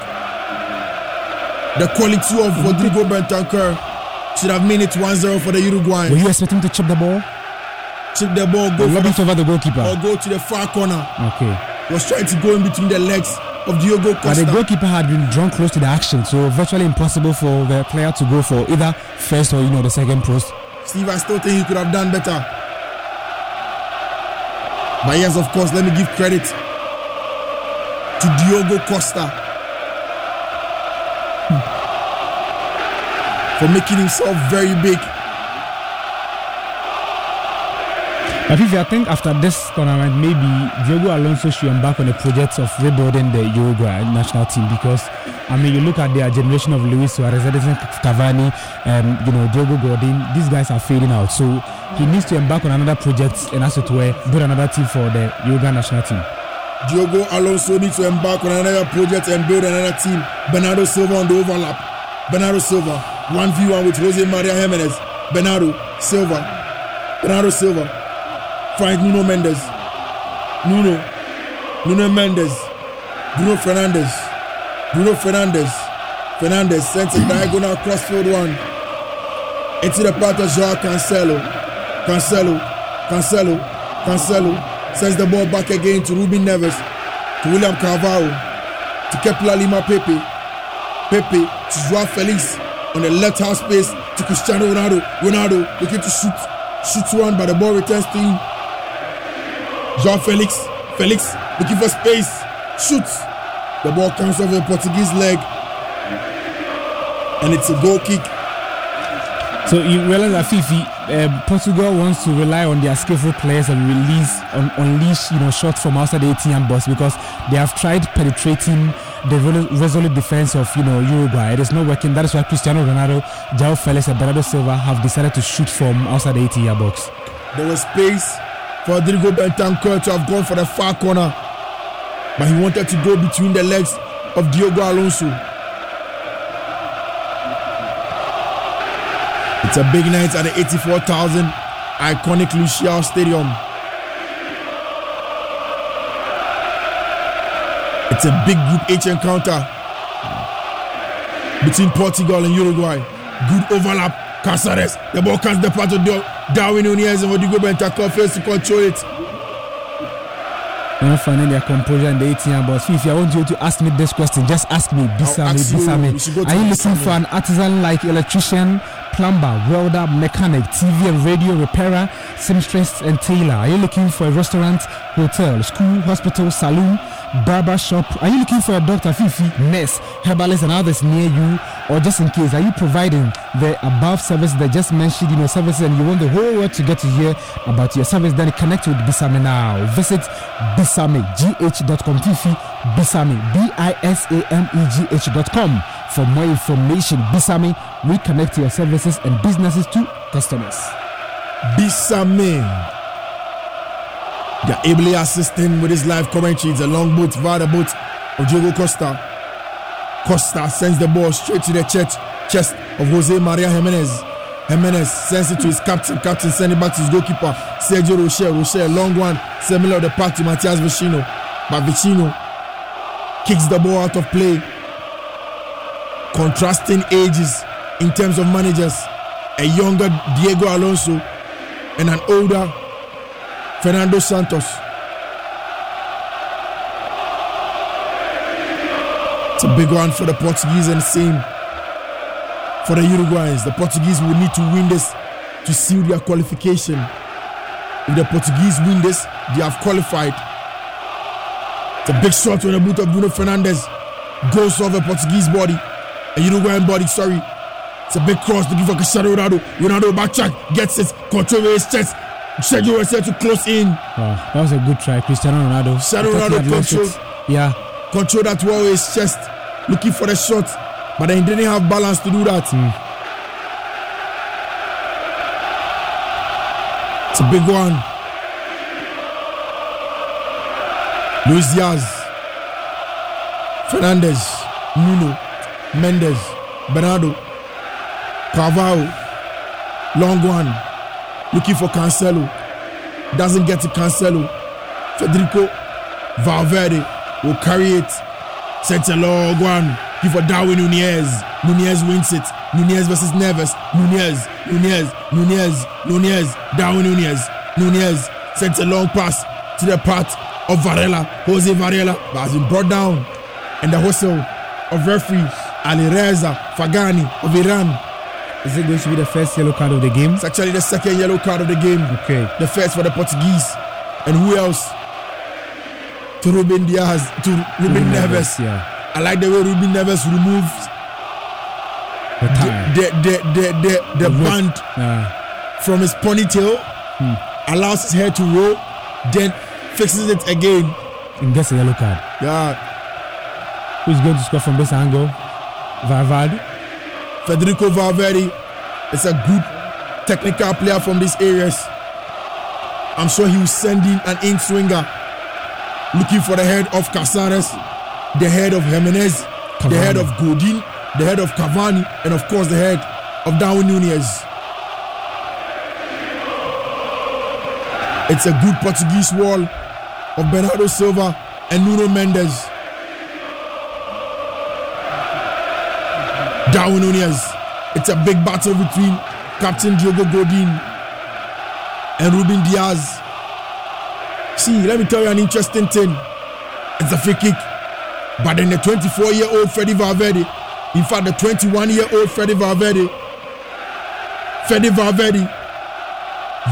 the quality of Rodrigo Bentancur should have made it 1-0 for the Uruguayans. Were you expecting to chip the ball? Chip the ball, go Or for it the, over the or go to the far corner. Okay. Was trying to go in between the legs of Diogo Costa. But the goalkeeper had been drawn close to the action, so virtually impossible for the player to go for either first or you know the second post. Steve, I still think he could have done better. But yes, of course, let me give credit to Diogo Costa for making himself very big. But if I think after this tournament, maybe Diego Alonso should embark on a project of rebuilding the Uruguay national team because, I mean, you look at their generation of Luis Suarez, Edinson Cavani, and you know Diego Godin. These guys are fading out, so he needs to embark on another project and as it were, build another team for the Uruguay national team. Diogo Alonso needs to embark on another project and build another team. Bernardo Silva on the overlap. Bernardo Silva, 1v1 with Jose Maria Gimenez. Bernardo Silva. Bernardo Silva. Find Nuno Mendes. Nuno. Nuno Mendes. Bruno Fernandes. Bruno Fernandes. Fernandes sends a diagonal crossfield one. Into the path of Joao Cancelo. Cancelo. Cancelo. Cancelo. Sends the ball back again to Ruben Neves. To William Carvalho. To Kepler Lima Pepe. Pepe to Joao Felix on the left half space to Cristiano Ronaldo. Ronaldo looking to shoot. Shoots one, but the ball returns to him. Joao Felix. Felix looking for space. Shoots. The ball comes a Portuguese leg. And it's a goal kick. So you realize that Fifi, um, Portugal wants to rely on their skillful players and release on unleash you know shots from outside the 18 box because they have tried penetrating the resolute defense of you know Uruguay. It is not working. That is why Cristiano Ronaldo, João Felix, and Bernardo Silva have decided to shoot from outside the 18 box. There was space for Rodrigo Bentancur to have gone for the far corner, but he wanted to go between the legs of Diogo Alonso. It's a big night at the 84,000 iconic Lusail Stadium. It's a big Group H encounter between Portugal and Uruguay. Good overlap. Caceres. The ball comes the part of Darwin Nunez and Rodrigo Bentancur fails to control it. I'm not finding their composure in the 18 box. If I want you to ask me this question, just ask me. Bisame, Bisame. Are you looking for an artisan like electrician, plumber, welder, mechanic, TV and radio repairer, seamstress, and tailor? Are you looking for a restaurant, hotel, school, hospital, saloon? Barber shop? Are you looking for a doctor, Fifi, nurse, herbalist, and others near you? Or just in case, are you providing the above service that just mentioned in your services and you want the whole world to get to hear about your service? Then connect with Bisame now. Visit bisamegh.com. Fifi, Bisame, B I S A M E G H.com. For more information, Bisame, reconnect your services and businesses to customers. Bisame. They're ably assisting with his live commentary. It's a long boat via boat of Diogo Costa. Costa sends the ball straight to the chest, chest of Jose Maria Gimenez. Gimenez sends it to his captain. Captain sends it back to his goalkeeper, Sergio Rochet. Rochet, long one, similar to the pass to Matias Vecino. But Vecino kicks the ball out of play. Contrasting ages in terms of managers. A younger Diego Alonso and an older Fernando Santos. It's a big one for the Portuguese and same for the Uruguayans. The Portuguese will need to win this to seal their qualification. If the Portuguese win this, they have qualified. It's a big shot on the boot of Bruno Fernandes. Goes off a Portuguese body, a Uruguayan body, sorry. It's a big cross to looking for Cristiano Ronaldo. Ronaldo backtrack, gets it, control his chest, Sergio set to close in. Wow, that was a good try, Cristiano Ronaldo. Cristiano Ronaldo controlled. Yeah. Controlled that well his chest, looking for the shot, but then he didn't have balance to do that. Mm. It's a big one. Luis Diaz, Fernandes, Nuno, Mendes, Bernardo, Carvalho, long one looking for Cancelo. Oh. Doesn't get to Cancelo. Oh. Federico Valverde will carry it. Sets a long one. Give for Darwin Nunez. Nunez wins it. Nunez versus Neves. Nunez, Nunez, Nunez, Nunez. Darwin Nunez. Nunez sends a long pass to the part of Varela. Jose Varela has been brought down. And the whistle of referee Ali Reza Fagani of Iran is it going to be the first yellow card of the game? It's actually the second yellow card of the game. Okay. The first for the Portuguese. And who else? To Ruben Dias, to Ruben, Ruben Neves. Yeah. I like the way Ruben Neves removed the the the the, the, the band yeah. from his ponytail, hmm. allows his hair to roll, then fixes it again. And gets a yellow card. Yeah. Who's going to score from this angle? Valverde. Federico Valverde is a good technical player from these areas. I'm sure he will send in an in swinger looking for the head of Caceres, the head of Gimenez, Cavani. the head of Godin, the head of Cavani, and of course the head of Darwin Nunez. It's a good Portuguese wall of Bernardo Silva and Nuno Mendes. Darwin Nunez. It's a big battle between Captain Diogo Godin and Ruben Dias. See, let me tell you an interesting thing. It's a free kick. But then the 24 year old Freddy Valverde, in fact, the 21 year old Freddy Valverde, Freddy Valverde,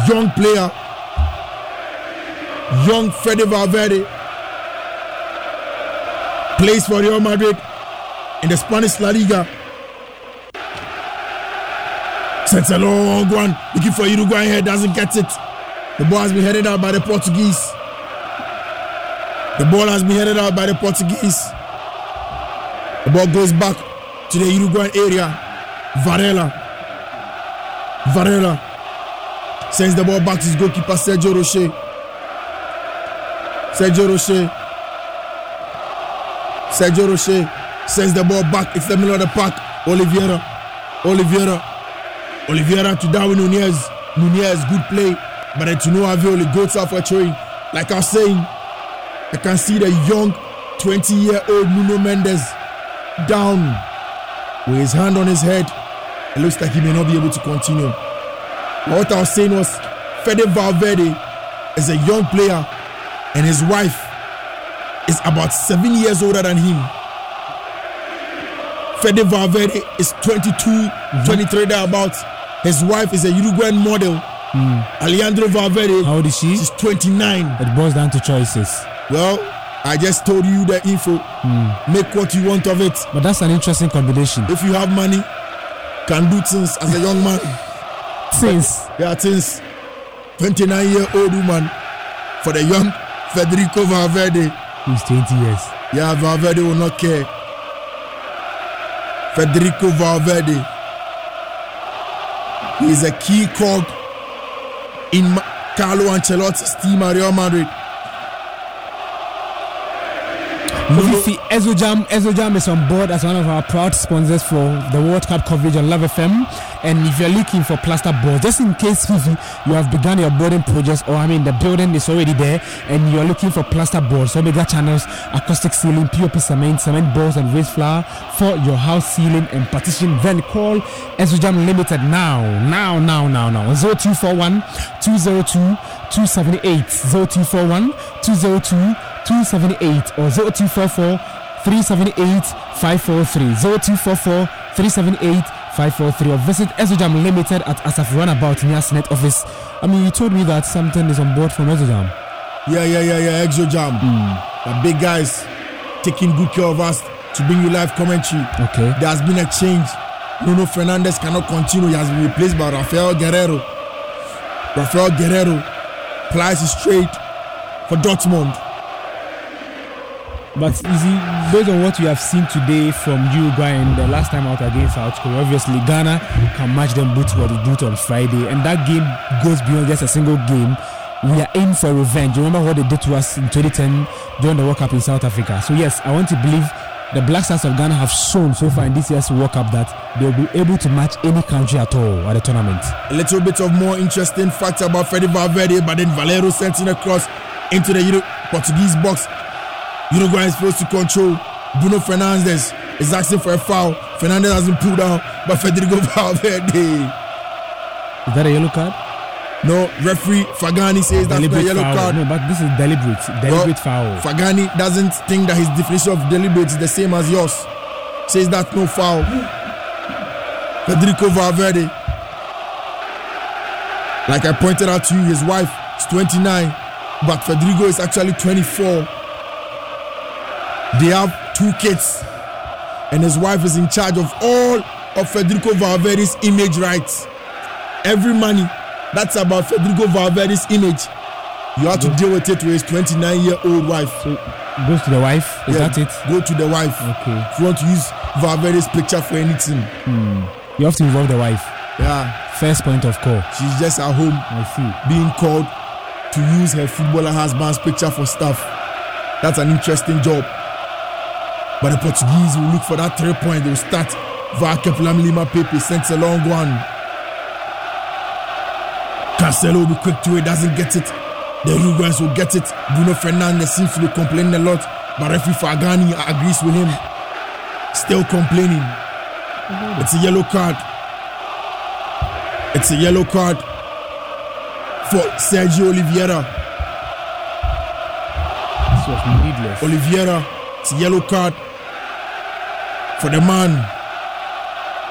young player, young Freddy Valverde, plays for Real Madrid in the Spanish La Liga Sets a long one, looking for Uruguay here, doesn't get it. The ball has been headed out by the Portuguese. The ball has been headed out by the Portuguese. The ball goes back to the Uruguayan area. Varela. Varela sends the ball back to his goalkeeper Sergio Rochet. Sergio Rochet. Sergio Rochet sends the ball back. It's the middle of the park. Oliveira. Oliveira. Oliveira to Darwin Nunez. Nunez, good play. But then to no avail, only goes out for throwing. Like I was saying, I can see the young 20 year old Nuno Mendes down with his hand on his head. It looks like he may not be able to continue. But what I was saying was, Fede Valverde is a young player, and his wife is about seven years older than him. Fede Valverde is 22, mm-hmm. 23 thereabouts. His wife is a Uruguayan model. Mm. Alejandro Valverde. How old is she? She's 29. It boils down to choices. Well, I just told you the info. Mm. Make what you want of it. But that's an interesting combination. If you have money, can do things as a young man. things. Yeah, things. 29 year old woman for the young Federico Valverde. Who's 20 years. Yeah, Valverde will not care. Federico Valverde. He is a key cog in Carlo Ancelotti's team at Real Madrid. Mofifi Ezojam, Ezojam is on board as one of our proud sponsors for the World Cup coverage on Luv FM. And if you're looking for plaster boards, just in case Fifi, you have begun your building projects, or I mean the building is already there, and you're looking for plaster boards, Omega channels, acoustic ceiling, POP cement, cement boards, and raised floor for your house ceiling and partition, then call Ezojam Limited now, now, now, now, now. 0241 202 278 0241 202 278 or 0244 378 543 0244 378 543 or visit Ezojam Limited at Asaf Runabout near Senate office. I mean, you told me that something is on board from Ezojam. Yeah, yeah, yeah, yeah, Exojam. Mm. The big guys taking good care of us to bring you live commentary. Okay. There has been a change. Bruno Fernandes cannot continue. He has been replaced by Rafael Guerreiro. Rafael Guerreiro plies his trade for Dortmund. But you see, based on what we have seen today from Uruguay and the last time out against South Korea, obviously Ghana can match them boot the boot on Friday, and that game goes beyond just a single game. We are in for revenge. Remember what they did to us in 2010 during the World Cup in South Africa? So yes, I want to believe the Black Stars of Ghana have shown so far in this year's World Cup that they'll be able to match any country at all at the tournament. A little bit of more interesting facts about Fede Valverde, but then Valero sent a cross into the Euro- Portuguese box Uruguay is supposed to control. Bruno Fernandes is asking for a foul. Fernandes has been pulled down by Federico Valverde. Is that a yellow card? No, referee Faghani says that's a yellow foul. card. No, but this is deliberate. Deliberate well, foul. Faghani doesn't think that his definition of deliberate is the same as yours. Says that no foul. Federico Valverde. Like I pointed out to you, his wife is 29, but Federico is actually 24. They have two kids, and his wife is in charge of all of Federico Valverde's image rights. Every money that's about Federico Valverde's image, you have to deal with it with his 29 year old wife. So goes to the wife. Is yeah, that it? Go to the wife. Okay. If you want to use Valverde's picture for anything, hmm. you have to involve the wife. Yeah. First point of call. She's just at home. I see. Being called to use her footballer husband's picture for stuff. That's an interesting job. But the Portuguese will look for that three point. They will start. Varke Lima Pepe sends a long one. Cancelo will be quick to it, doesn't get it. The Uruguayans will get it. Bruno Fernandes seems to be complaining a lot, but referee Faghani agrees with him. Still complaining. It's a yellow card. It's a yellow card for Sergio Oliveira. This was needless. Oliveira, it's a yellow card for the man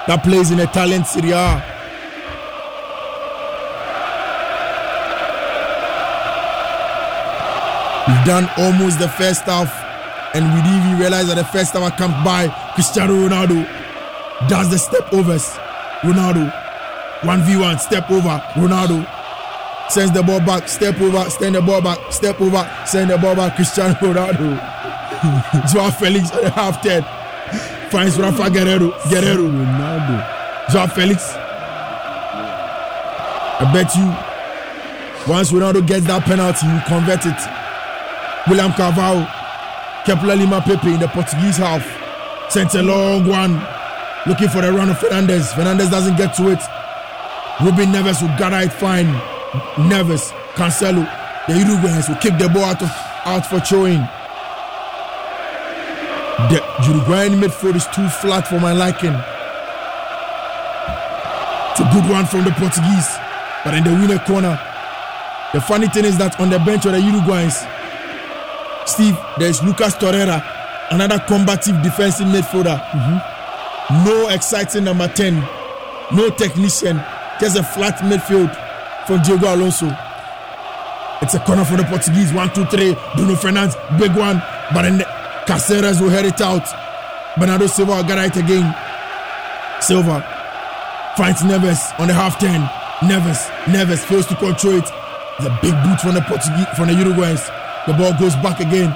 that plays in Italian Serie A. We've done almost the first half, and we didn't even realize that the first half had come by. Cristiano Ronaldo does the step overs. Ronaldo 1v1, step over, Ronaldo. Sends the ball back, step over, send the ball back, step over, send the ball back, Cristiano Ronaldo. Joao Felix at the half 10. Finds Rafa Guerreiro. Guerreiro. Ronaldo. Joao Felix. I bet you once Ronaldo gets that penalty, he will convert it. William Carvalho, Kepler Lima Pepe in the Portuguese half. Sent a long one. Looking for the run of Fernandes. Fernandes doesn't get to it. Ruben Neves will gather it fine. Neves, Cancelo, the Uruguayans will kick the ball out, of, out for throwing. The Uruguayan midfield is too flat for my liking. It's a good one from the Portuguese, but in the winner corner. The funny thing is that on the bench of the Uruguayans, Steve, there's Lucas Torreira, another combative defensive midfielder. Mm-hmm. No exciting number 10, no technician, just a flat midfield from Diego Alonso. It's a corner for the Portuguese. One, two, three. Bruno Fernandes, big one. But then Caceres will head it out. Bernardo Silva get it again. Silva finds Neves on the half 10. Neves, Neves fails to control it. A big boot from the Portuguese, from the Uruguayans. The ball goes back again.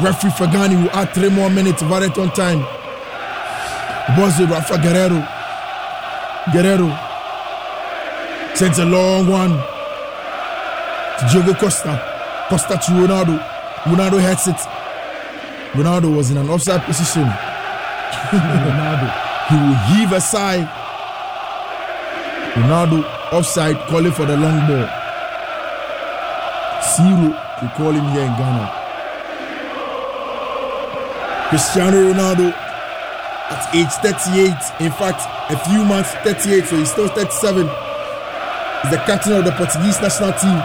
Referee Faghani will add three more minutes of added on time. Bozzi Rafa Guerreiro. Guerreiro sends a long one to Diogo Costa. Costa to Ronaldo. Ronaldo heads it. Ronaldo was in an offside position. Hmm. Ronaldo. He will heave a sigh. Ronaldo offside, calling for the long ball. Zero, we call him here in Ghana. Cristiano Ronaldo at age 38, in fact, a few months 38, so he's still 37, is the captain of the Portuguese national team.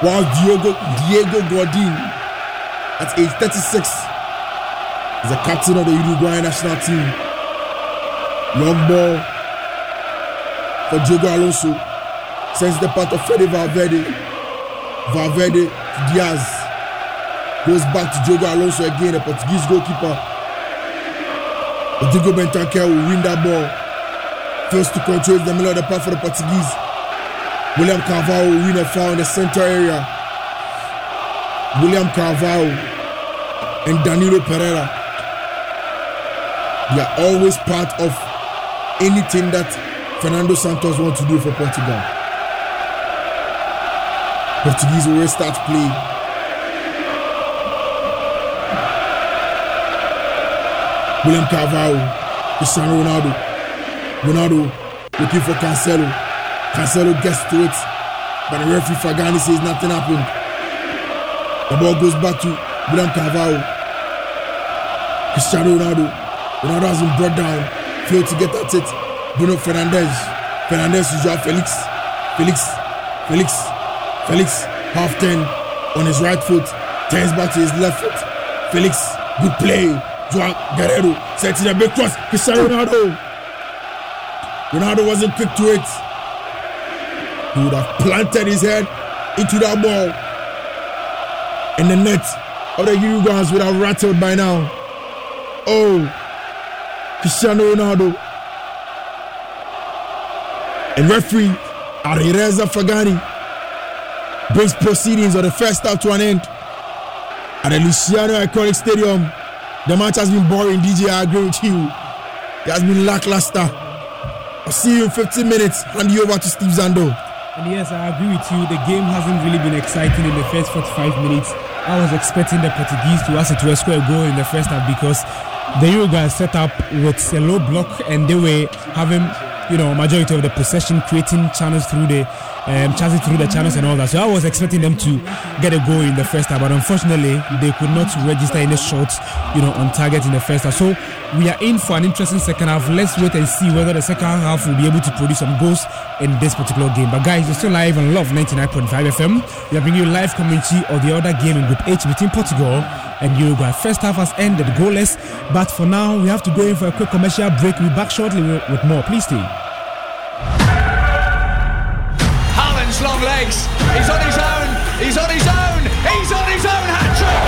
While Diego, Diego Godin at age 36 is the captain of the Uruguayan national team. Long ball for Diego Alonso. Sends the part of Fede Valverde. Valverde Diaz. Goes back to Diego Alonso again, the Portuguese goalkeeper. Rodrigo Bentancur will win that ball. First to control the middle of the path for the Portuguese. William Carvalho will win a foul in the center area. William Carvalho and Danilo Pereira. They are always part of anything that Fernando Santos wants to do for Portugal. Portuguese will start play. William Carvalho, Cristiano Ronaldo. Ronaldo looking for Cancelo. Cancelo gets to it, but the referee Faghani says nothing happened. The ball goes back to William Carvalho. Cristiano Ronaldo. Ronaldo has been brought down, failed to get at it. Bruno Fernandez. Fernandes to Joao Felix. Felix. Felix. Felix. Half 10 on his right foot. Turns back to his left foot. Felix. Good play. Joao Guerreiro sets in a big cross. Cristiano Ronaldo. Ronaldo wasn't quick to it. He would have planted his head into that ball. And the net of the Uruguayans would have rattled by now. Oh, Cristiano Ronaldo. And referee Alireza Faghani brings proceedings of the first half to an end at the Luciano Iconic Stadium. The match has been boring, DJ. I agree with you. It has been lackluster. I'll see you in 15 minutes. Hand you over to Steve Zando. And yes, I agree with you. The game hasn't really been exciting in the first 45 minutes. I was expecting the Portuguese to it were score a goal in the first half because the Uruguay set up with a low block and they were having you know majority of the possession creating channels through the um, chances through the channels and all that so I was expecting them to get a goal in the first half but unfortunately they could not register any shots you know on target in the first half so we are in for an interesting second half let's wait and see whether the second half will be able to produce some goals in this particular game but guys you're still live on Luv 99.5 FM we are bringing you live commentary of the other game in Group H between Portugal and Uruguay. First half has ended goalless, but for now we have to go in for a quick commercial break. We'll be back shortly with, with more. Please stay. Legs. He's on his own. He's on his own. He's on his own hat trick.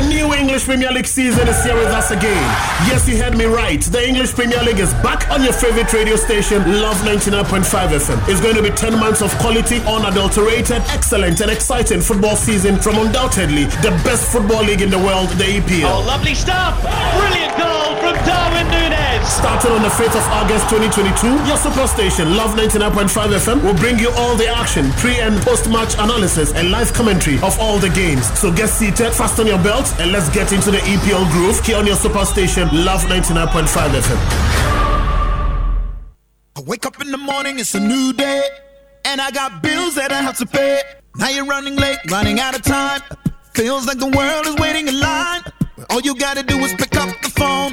A new English Premier League season is here with us again. Yes, you heard me right. The English Premier League is back on your favorite radio station, Luv 99.5 FM. It's going to be 10 months of quality, unadulterated, excellent, and exciting football season from undoubtedly the best football league in the world, the EPL. Oh, lovely stuff! Brilliant goal from Darwin Nunez. Starting on the 5th of August 2022, your super station, Luv 99.5 FM, will bring you all the action, pre and post match analysis, and live commentary of all the games. So get seated, fasten your belt, and let's get into the EPL groove here on your super station, Luv 99.5 FM. I wake up in the morning, it's a new day, and I got bills that I have to pay. Now you're running late, running out of time. Feels like the world is waiting in line. All you gotta do is pick up the phone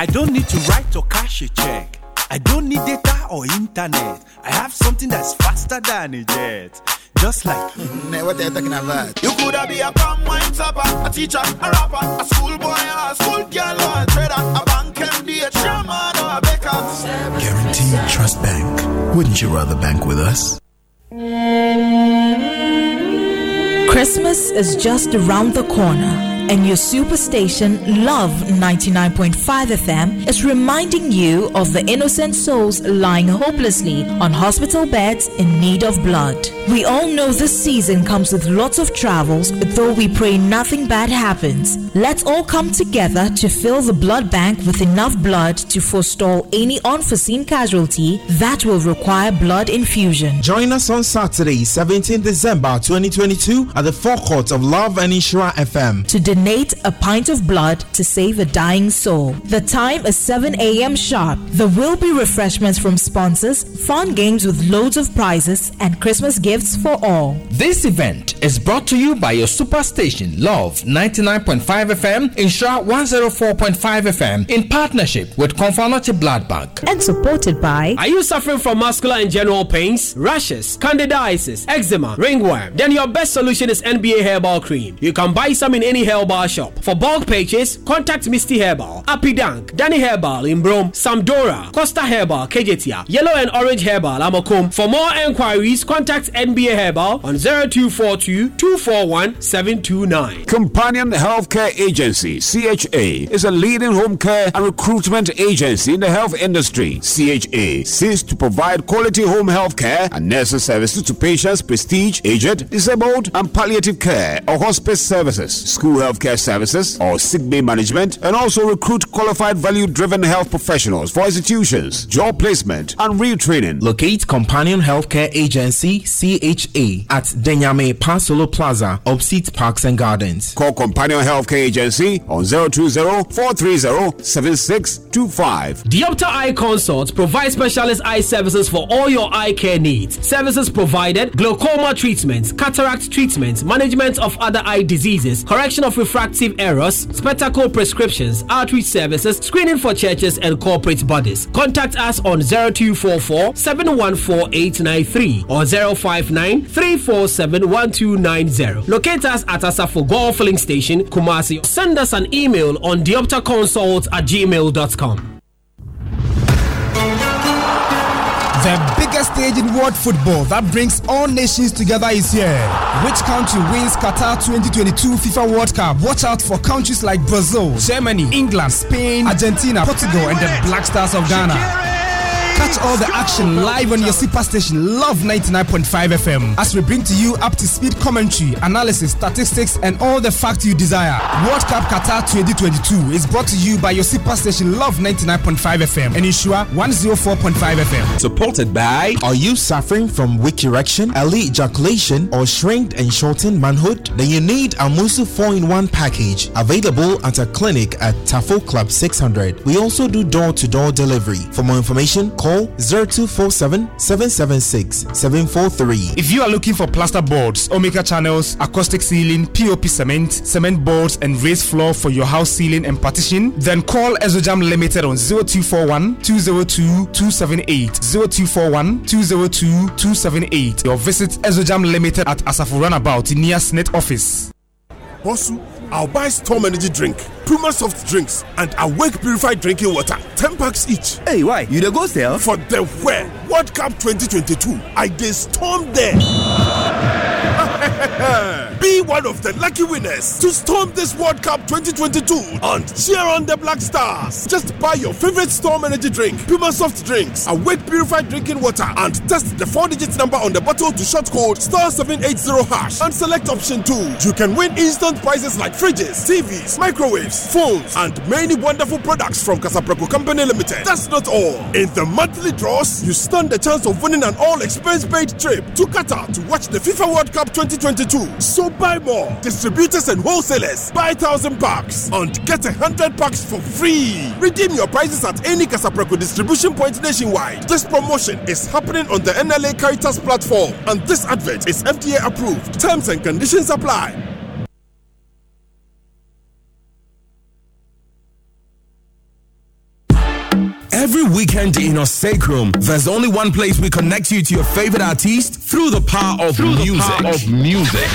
I don't need to write or cash a check. I don't need data or internet. I have something that's faster than a jet. Just like mm, what are you talking about? You could have be a palm wine topper, a teacher, a rapper, a schoolboy, a school girl, or a trader, a bank MD, a chairman, or a baker. Guaranteed Trust Bank. Wouldn't you rather bank with us? Christmas is just around the corner and your superstation Luv 99.5 FM is reminding you of the innocent souls lying hopelessly on hospital beds in need of blood. We all know this season comes with lots of travels, though we pray nothing bad happens. Let's all come together to fill the blood bank with enough blood to forestall any unforeseen casualty that will require blood infusion. Join us on Saturday, 17 December 2022 at the forecourt of Luv and Nhyira FM to donate a pint of blood to save a dying soul. The time is 7 a.m. sharp. There will be refreshments from sponsors, fun games with loads of prizes, and Christmas gifts for all. This event is brought to you by your superstation Luv 99.5 FM, Nhyira 104.5 FM, in partnership with Komfo Anokye Blood Bank. And supported by Are you suffering from muscular and general pains, rashes, candidiasis, eczema, ringworm? Then your best solution is NBA Herbal Cream. You can buy some in any hair Herbal Shop. For bulk purchase, contact Misty Herbal, Apidank, Danny Herbal in Brom, Samdora, Costa Herbal, Kejetia, Yellow and Orange Herbal, Amokum. For more enquiries, contact NBA Herbal on 0242 241 729. Companion Healthcare Agency, CHA, is a leading home care and recruitment agency in the health industry. CHA seeks to provide quality home health care and nursing services to patients, prestige, aged, disabled, and palliative care or hospice services, school health healthcare services or sick bay management and also recruit qualified value driven health professionals for institutions, job placement, and retraining. Locate Companion Healthcare Agency CHA at Denyame Pasolo Plaza, opposite Parks and Gardens. Call Companion Healthcare Agency on 020 430 7625. Diopta Eye Consult provides specialist eye services for all your eye care needs. Services provided glaucoma treatments, cataract treatments, management of other eye diseases, correction of refractive errors, spectacle prescriptions, outreach services, screening for churches and corporate bodies. Contact us on 0244 714 893 or 059 347 1290. Locate us at Asafo Goil Filling Station, Kumasi. Send us an email on dioptaconsult at gmail.com. The biggest stage in world football that brings all nations together is here. Which country wins Qatar 2022 FIFA World Cup? Watch out for countries like Brazil, Germany, England, Spain, Argentina, Portugal, and the Black Stars of Ghana. Catch all the action live on your super station, Luv 99.5 FM, as we bring to you up to speed commentary, analysis, statistics, and all the facts you desire. World Cup Qatar 2022 is brought to you by your super station, Luv 99.5 FM, and Nhyira 104.5 FM. Supported by Are you suffering from weak erection, early ejaculation, or shrinked and shortened manhood? Then you need a Musu 4 in 1 package available at a clinic at Tafo Club 600. We also do door to door delivery. For more information, call call 0247 776 743. If you are looking for plaster boards, Omega channels, acoustic ceiling, POP cement, cement boards, and raised floor for your house ceiling and partition, then call Ezojam Limited on 0241 202 278 0241 202 278 or visit Ezojam Limited at Asafu Runabout near Snit office. Bosu, I'll buy Storm Energy Drink, Puma Soft Drinks, and Awake Purified Drinking Water. 10 packs each. Hey, why? You the go sell? For the where? World Cup 2022. I did storm there. Be one of the lucky winners to storm this World Cup 2022 and cheer on the Black Stars. Just buy your favorite Storm Energy drink, Puma Soft Drinks, Awake Purified Drinking Water, and test the four digit number on the bottle to short code star 780 hash and select option 2. You can win instant prizes like fridges, TVs, microwaves, phones, and many wonderful products from Kasapreko Company Limited. That's not all. In the monthly draws, you stand the chance of winning an all expense paid trip to Qatar to watch the FIFA World Cup 2022. So buy more. Distributors and wholesalers buy 1000 packs and get 100 packs for free. Redeem your prizes at any Kasapreko distribution point nationwide. This promotion is happening on the NLA Caritas platform and this advert is FDA approved. Terms and conditions apply. Weekend in Osakrum, there's only one place we connect you to your favorite artist through the power of Through the music. power of music.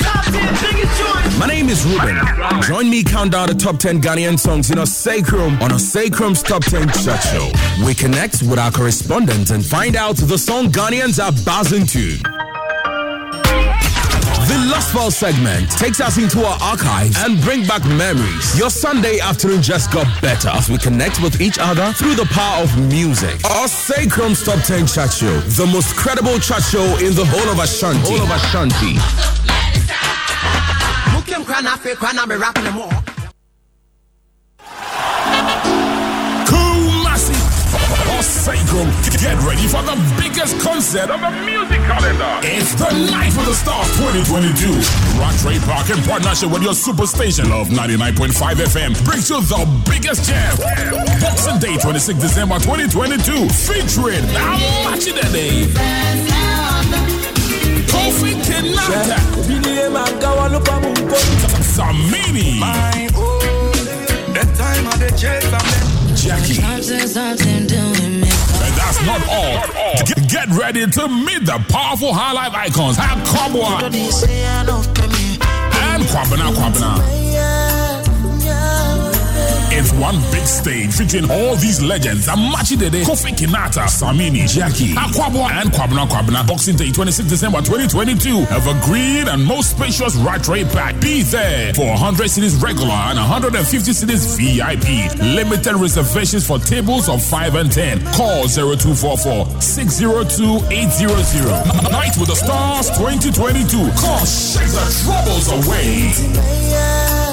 My name is Ruben. Join me count down the top 10 Ghanaian songs in Osakrum on Osakrum's Top 10 Chart Show. We connect with our correspondents and find out the song Ghanaians are buzzing to. The Lost File segment takes us into our archives and bring back memories. Your Sunday afternoon just got better as we connect with each other through the power of music. Our Sacrum's Top 10 Chat Show, the most credible chat show in the whole of Ashanti. Whole of Ashanti. Kumasi. Osagum. Get ready for the biggest concert of the music calendar. It's the Night of the Stars 2022. Rattray Park in partnership with your superstation of 99.5 FM brings you the biggest jam. Boxing Day 26 December 2022 featuring Amakye Dede. Kofi Kinata. Samini. Jackie. That's not all. Get, ready to meet the powerful highlight icons. Have Kwabwa and Kwabena Kwabena. It's one big stage featuring all these legends. Amakye Dede, Kofi Kinata, Samini, Jackie, Akwaboah, and Kwabena Kwabena. Boxing Day, 26 December 2022. Have a green and most spacious right rate pack. Be there for 100 cedis regular and 150 cedis VIP. Limited reservations for tables of 5 and 10. Call 0244 602 800. Night with the Stars 2022. Come shake the troubles away.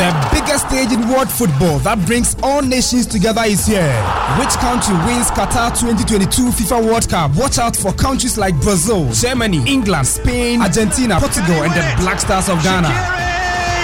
The biggest stage in world football that brings all nations together is here. Which country wins Qatar 2022 FIFA World Cup? Watch out for countries like Brazil, Germany, England, Spain, Argentina, Portugal, and the Black Stars of Ghana.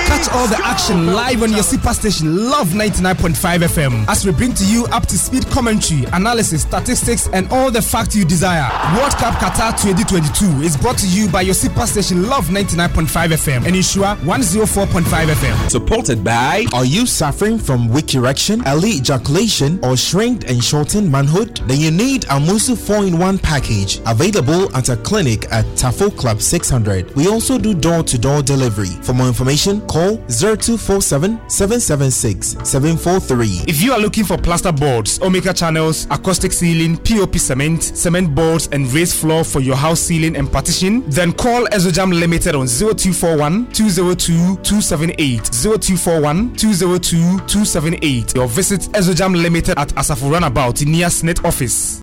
Catch all the action live on your super station, Luv 99.5 FM, as we bring to you up to speed commentary, analysis, statistics, and all the facts you desire. World Cup Qatar 2022 is brought to you by your super station, Luv 99.5 FM, and Nhyira 104.5 FM. Supported by Are you suffering from weak erection, early ejaculation, or shrinked and shortened manhood? Then you need a Musu 4 in 1 package available at a clinic at Tafo Club 600. We also do door to door delivery. For more information, call 0247 776 743. If you are looking for plaster boards, Omega channels, acoustic ceiling, POP cement, cement boards, and raised floor for your house ceiling and partition, then call Ezojam Limited on 0241 202 278 0241 202 278 or visit Ezojam Limited at Asafu Runabout near Snit office.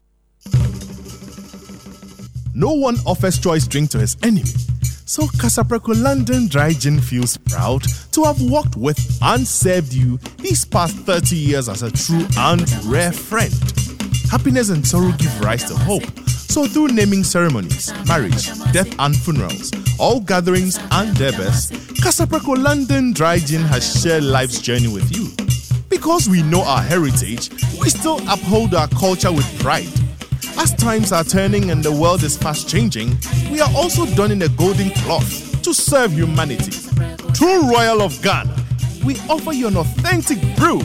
No one offers choice drink to his enemy. So Kasapreko London Dry Gin feels proud to have worked with and served you these past 30 years as a true and rare friend. Happiness and sorrow give rise to hope. So through naming ceremonies, marriage, death and funerals, all gatherings and their best, Kasapreko London Dry Gin has shared life's journey with you. Because we know our heritage, we still uphold our culture with pride. As times are turning and the world is fast changing, we are also donning a golden cloth to serve humanity. True Royal of Ghana, we offer you an authentic brew.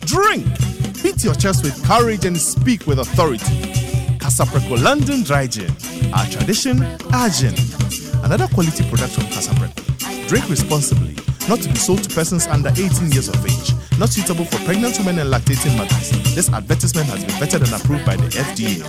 Drink, beat your chest with courage and speak with authority. Kasapreko London Dry Gin, our tradition, our gin. Another quality product from Kasapreko. Drink responsibly, not to be sold to persons under 18 years of age. Not suitable for pregnant women and lactating mothers. This advertisement has been vetted and approved by the FDA.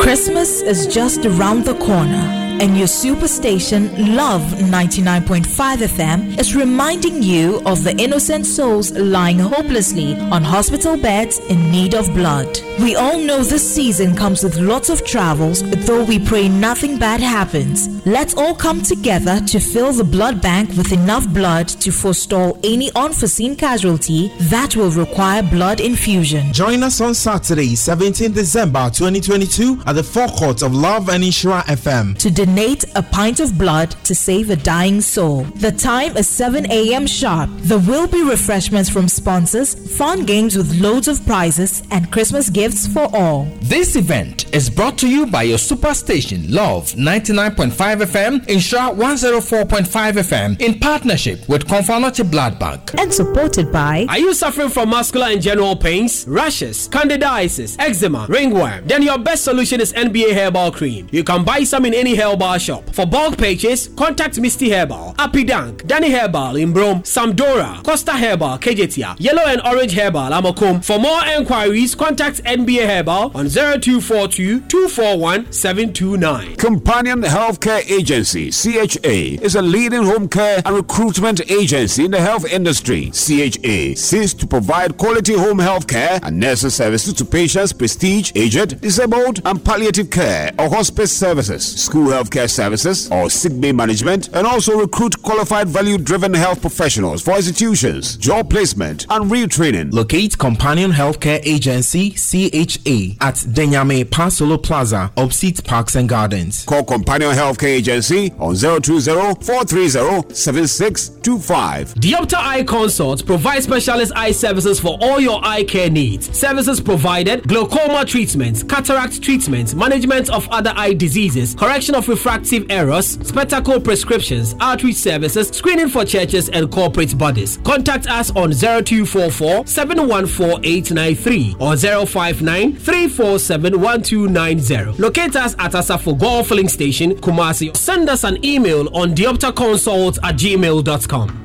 Christmas is just around the corner and your superstation Luv 99.5 FM is reminding you of the innocent souls lying hopelessly on hospital beds in need of blood. We all know this season comes with lots of travels, though we pray nothing bad happens. Let's all come together to fill the blood bank with enough blood to forestall any unforeseen casualty that will require blood infusion. Join us on Saturday, 17 December 2022 at the forecourt of Luv and Nhyira FM to donate a pint of blood to save a dying soul. The time is 7 a.m. sharp. There will be refreshments from sponsors, fun games with loads of prizes, and Christmas gifts for all. This event is brought to you by your superstation Luv 99.5 FM, Nhyira 104.5 FM, in partnership with Komfo Anokye Blood Bank. And supported by. Are you suffering from muscular and general pains, rashes, candidiasis, eczema, ringworm? Then your best solution is NBA Herbal Cream. You can buy some in any Herbal shop. For bulk purchase, contact Misty Herbal, Happy Dank, Danny Herbal in Brome, Samdora, Costa Herbal, Kejetia, Yellow and Orange Herbal, Amakom. For more enquiries, contact NBA Herbal on 0242 241 729. Companion Healthcare Agency, CHA, is a leading home care and recruitment agency in the health industry. CHA seeks to provide quality home health care and nursing services to patients, prestige, aged, disabled, and palliative care or hospice services, school healthcare services, or sick bay management, and also recruit qualified value driven health professionals for institutions, job placement, and retraining. Locate Companion Healthcare Agency, CHA, at Denyame Pasolo Plaza, opposite Parks and Gardens. Call Companion Healthcare Agency on 020-430-7625. Diopta Eye Consult provides specialist eye services for all your eye care needs. Services provided glaucoma treatments, cataract treatments, management of other eye diseases, correction of refractive errors, spectacle prescriptions, outreach services, screening for churches and corporate bodies. Contact us on 0244 714 893 or 059 347 1290. Locate us at Asafo Goil Filling Station, Kumasi. Send us an email on dioptaconsult at gmail.com.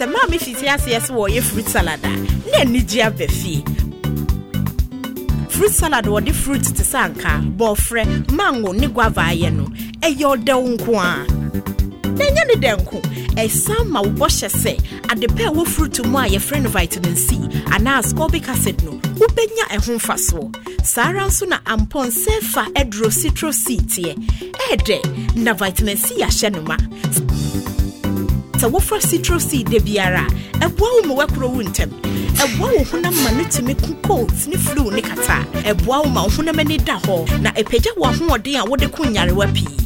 sɛ maa mi fiti aseɛ sɛ fruit salad a na fruit salad wɔde fruit te sɛ anka bɔɔfrɛ mango ne guava ayɛ no ɛyɛ ɔdɛw nko a. Na ɛnyɛ ne dɛ nko. Ɛsan ma wo bɔhyɛ sɛ adepɛ a ɛwɔ fruit mu a yɛfrɛ no vitamin c anaa ascorbic acid no wobɛnya ɛho mfasoɔ saa ara nso na ampɔnsɛ fa ɛduro citro c teɛ. Ɛɛdɛ na vitamin c ahyɛ no ma sɛ wofra citro c da biara ɛboa wo ma woakoro wo ntɛm ɛboa wo honam ma no tumi ko cold ne flu ne kata. Ɛboa wo ma wo honam ani da hɔ na ɛpagya wo ahoɔden a wode ko nyarewa pii.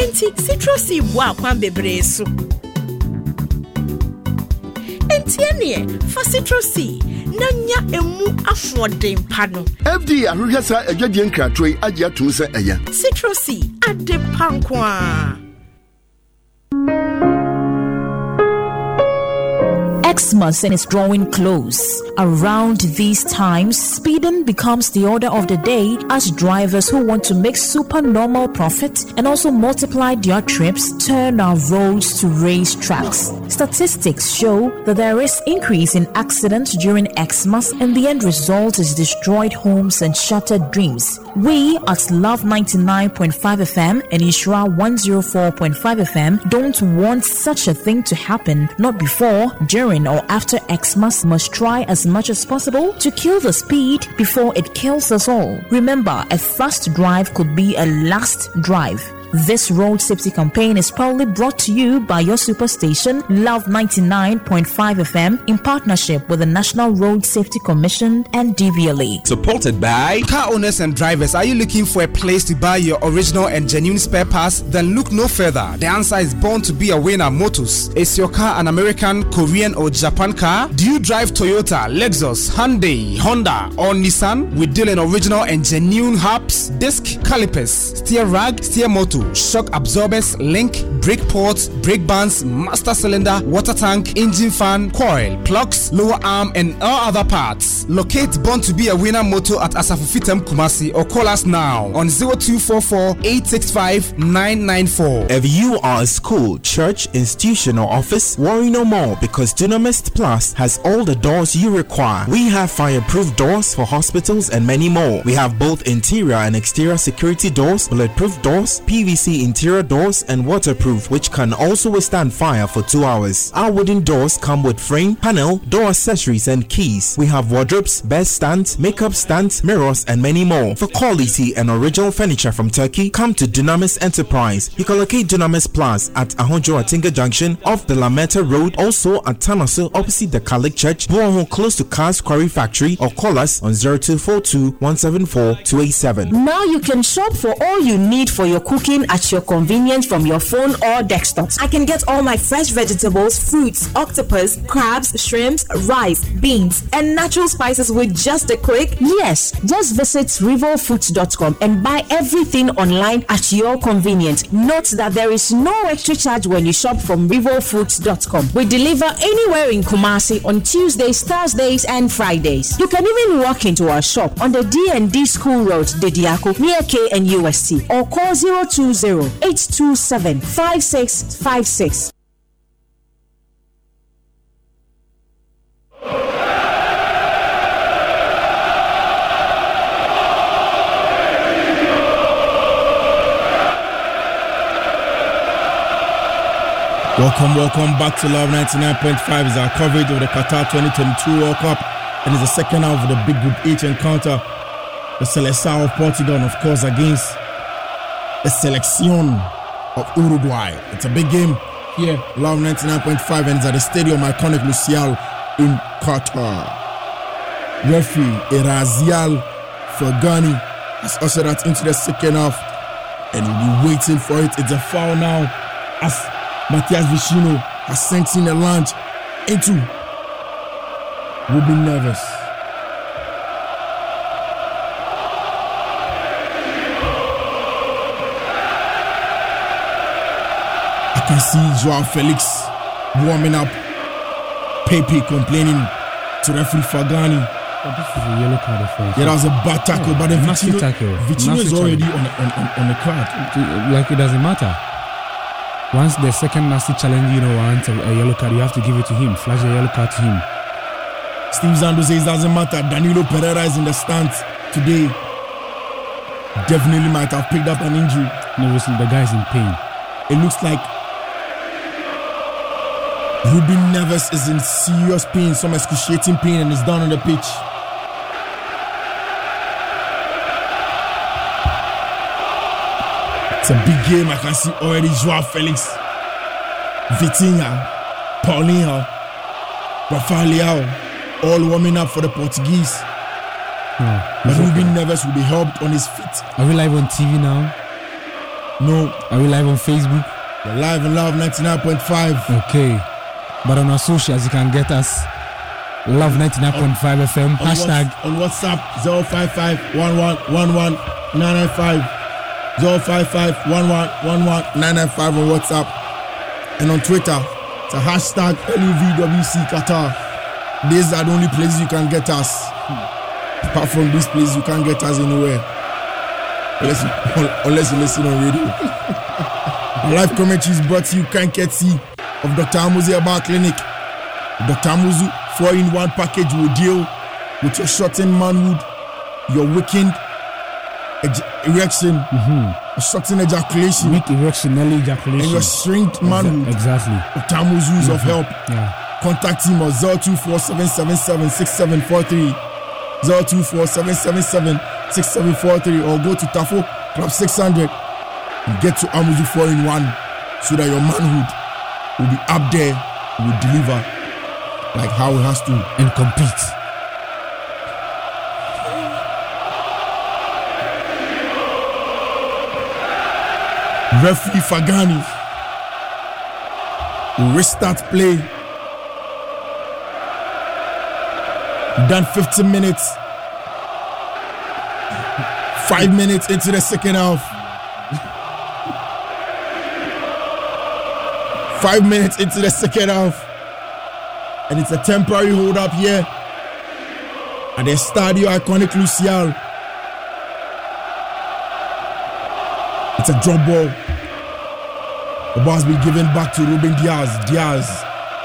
Enti citro c boa akwan bebree so. Enti ɛneɛ fa citro c na nya emu ahoɔden pa no. Fda ahwehwɛ saa adwadie nkratoɔ yi agye atom sɛ ɛyɛ. Citro c ade pa nko a Xmas and is drawing close. Around these times, speeding becomes the order of the day as drivers who want to make supernormal profit and also multiply their trips turn our roads to race tracks. Statistics show that there is increase in accidents during Xmas and the end result is destroyed homes and shattered dreams. We at Luv 99.5 FM and Nhyira 104.5 FM don't want such a thing to happen, not before, during, or after Xmas. Must try as much as possible to kill the speed before it kills us all. Remember, a fast drive could be a last drive. This road safety campaign is proudly brought to you by your superstation, Luv 99.5 FM, in partnership with the National Road Safety Commission and DVLA. Supported by Car owners and drivers, are you looking for a place to buy your original and genuine spare parts? Then look no further. The answer is born to be a winner Motors. Is your car an American, Korean, or Japan car? Do you drive Toyota, Lexus, Hyundai, Honda, or Nissan? We deal in original and genuine hubs, disc calipers, steer rag, steer motor, shock absorbers, link, brake ports, brake bands, master cylinder, water tank, engine fan, coil, plugs, lower arm, and all other parts. Locate Born to be a winner motor at Asafufitem Kumasi or call us now on 0244 865 994. If you are a school, church, institution, or office, worry no more because Dunamis Plus has all the doors you require. We have fireproof doors for hospitals and many more. We have both interior and exterior security doors, bulletproof doors, PVC interior doors, and waterproof, which can also withstand fire for two hours. Our wooden doors come with frame, panel, door accessories, and keys. We have wardrobes, bed stands, makeup stands, mirrors, and many more. For quality and original furniture from Turkey, come to Dunamis Enterprise. You can locate Dunamis Plus at Ahojo Atinga Junction off the Lameta Road, also at Tanaso opposite the Catholic Church, Buaho close to Cars Quarry Factory, or call us on 0242 174 287. Now you can shop for all you need for your cooking at your convenience from your phone or desktop. I can get all my fresh vegetables, fruits, octopus, crabs, shrimps, rice, beans, and natural spices with just a click. Yes, just visit riverfoods.com and buy everything online at your convenience. Note that there is no extra charge when you shop from riverfoods.com. We deliver anywhere in Kumasi on Tuesdays, Thursdays, and Fridays. You can even walk into our shop on the D&D School Road, Dediako, near KNUST, or call 020 827 5656. Welcome, welcome back to Luv 99.5 is our coverage of the Qatar 2022 World Cup and it's the second half of the big group H encounter. The Seleção of Portugal of course against the Selección of Uruguay. It's a big game here, Luv 99.5 and it's at the Stadium Iconic Lusail in Qatar. Referee Alireza Faghani has ushered us into the second half and we'll be waiting for it. It's a foul now as Matias Vecino has sent in a lunge into We'll be Neves. I can see Joao Felix warming up. Pepe complaining to referee Faghani. But this is a yellow card offense. Yeah, that was a bad tackle, but then oh, Matias Vecino, tackle. Vecino is already on, on, on, on the card. Like it doesn't matter. Once the second nasty challenge, you know, wants a, a yellow card, you have to give it to him. Flash a yellow card to him. Steve Zando says it doesn't matter. Danilo Pereira is in the stands today. Definitely might have picked up an injury. No, listen, the guy's in pain. It looks like Ruben Neves is in serious pain, some excruciating pain, and is down on the pitch. It's a big game. I can see already Joao Felix, Vitinha, Paulinho, Rafael Leao, all warming up for the Portuguese. No, But Ruben Neves will be helped on his feet. Are we live on TV now? No. Are we live on Facebook? We're live and Luv 99.5. Okay. But on our socials, you can get us. Luv 99.5 FM. On Hashtag. Whats- on WhatsApp 055 11 995 055 11 995 on WhatsApp and on Twitter it's a hashtag LUVWC Qatar. These are the only places you can get us. Apart from these places, you can't get us anywhere. Unless you, unless you listen on radio. Live commentary is brought to you courtesy of Dr. Amuzu Aba Clinic. Dr. Amuzu 4 in 1 package will deal with your shortened manhood, your weakened erection, a shortened ejaculation, Weak erection, early ejaculation. and your shrinked manhood. Exactly. Dr. Amuzu is of Mhm. help. Yeah. Contact him on 0247776743, 0247776743, or go to Tafo Club 600 and get to Amuzu 4 in 1 so that your manhood will be up there, will deliver like how it has to. And compete. Referee Faghani will restart play. Done 15 minutes. Five minutes into the second half. Five minutes into the second half. And it's a temporary hold up here at the Stadio Iconic Lusail. It's a drop ball. The ball has been given back to Ruben Dias. Dias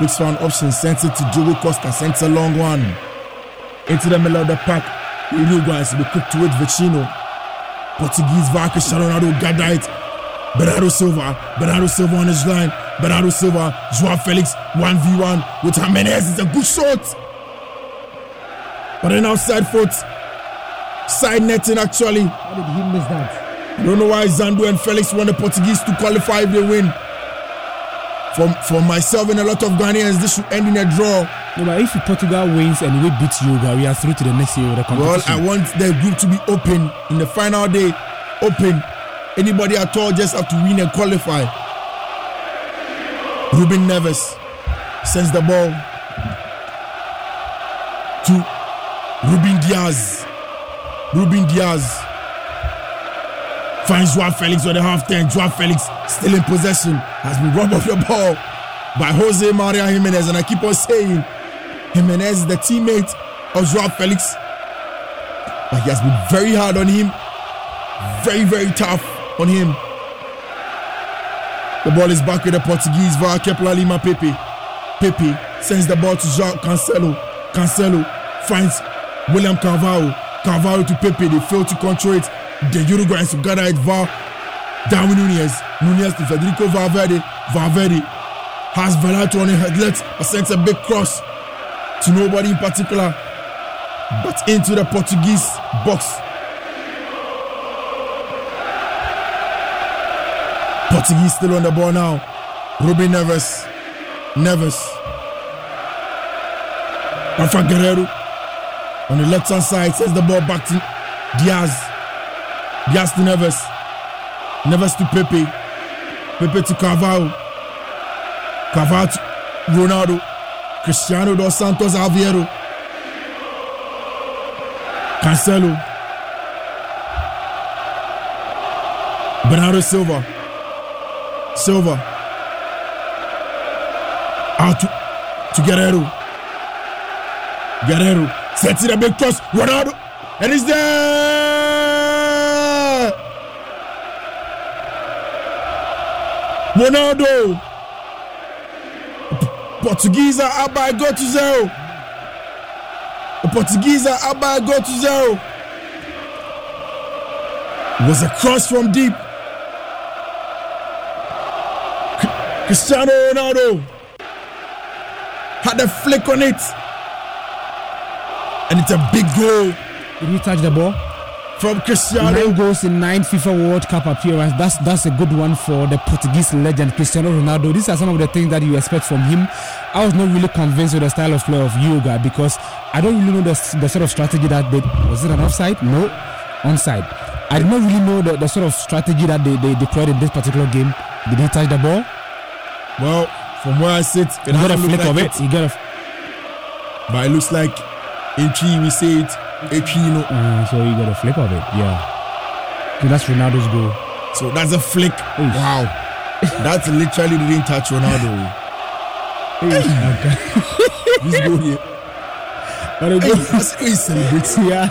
looks for an option, sends it to Diogo Costa, sends a long one into the middle of the park. Uruguayans will be quick to it. Vecino, Portuguese VAR Cristiano Ronaldo it. Bernardo Silva, Bernardo Silva on his line. Bernardo Silva, Joao Felix, 1v1 with Gimenez. It's a good shot. But an outside foot. Side netting actually. How did he miss that? I don't know why Zando and Felix want the Portuguese to qualify if they win. For, for myself and a lot of Ghanaians, this should end in a draw. No, but if Portugal wins and we beat Uruguay, we are through to the next year of the competition. Well. I want the group to be open in the final day. Open. Anybody at all just have to win and qualify. Ruben Neves sends the ball to Ruben Dias. Ruben Dias finds Joao Felix on the half turn. Joao Felix still in possession has been robbed of the ball by Jose Maria Gimenez. And I keep on saying Gimenez is the teammate of Joao Felix. But he has been very hard on him. Very, very tough on him. The ball is back with the Portuguese via Kepler Lima Pepe. Pepe sends the ball to Joao Cancelo. Cancelo finds William Carvalho. Carvalho to Pepe. They fail to control it. The Uruguayans to gather it via Darwin Nunez. Nunez to Federico Valverde. Valverde has Verlato on the headlet. But sends a big cross to nobody in particular. But into the Portuguese box. Portuguese still on the ball now. Ruben Neves. Neves. Rafa Guerreiro on the left hand side sends the ball back to Dias. Dias to Neves. Neves to Pepe. Pepe to Carvalho. Carvalho to Ronaldo. Cristiano dos Santos Aveiro. Cancelo. Bernardo Silva. Silva. Out to, to Guerreiro. Guerreiro sets it a big cross. Ronaldo. And he's there. Ronaldo. Portuguese are up by goal to zero. Portuguese are up by goal to zero. It was a cross from deep. Cristiano Ronaldo had a flick on it. And it's a big goal. Did he touch the ball? From Cristiano. Nine goals in nine FIFA World Cup appearance. That's that's a good one for the Portuguese legend Cristiano Ronaldo. These are some of the things that you expect from him. I was not really convinced with the style of play of Uruguay because I don't really know the, the sort of strategy that they was it an offside? No, onside. I did not really know the, the sort of strategy that they, they deployed in this particular game. Did he touch the ball? Well, from where I sit, You got a flick of like it. You got a But it looks like in tree we say it. A tree, you know. Uh, so you got a flick of it, yeah. So that's Ronaldo's goal. So that's a flick. Wow. That's literally didn't touch Ronaldo. this goal here. But the Hey, goal, that's how he yeah.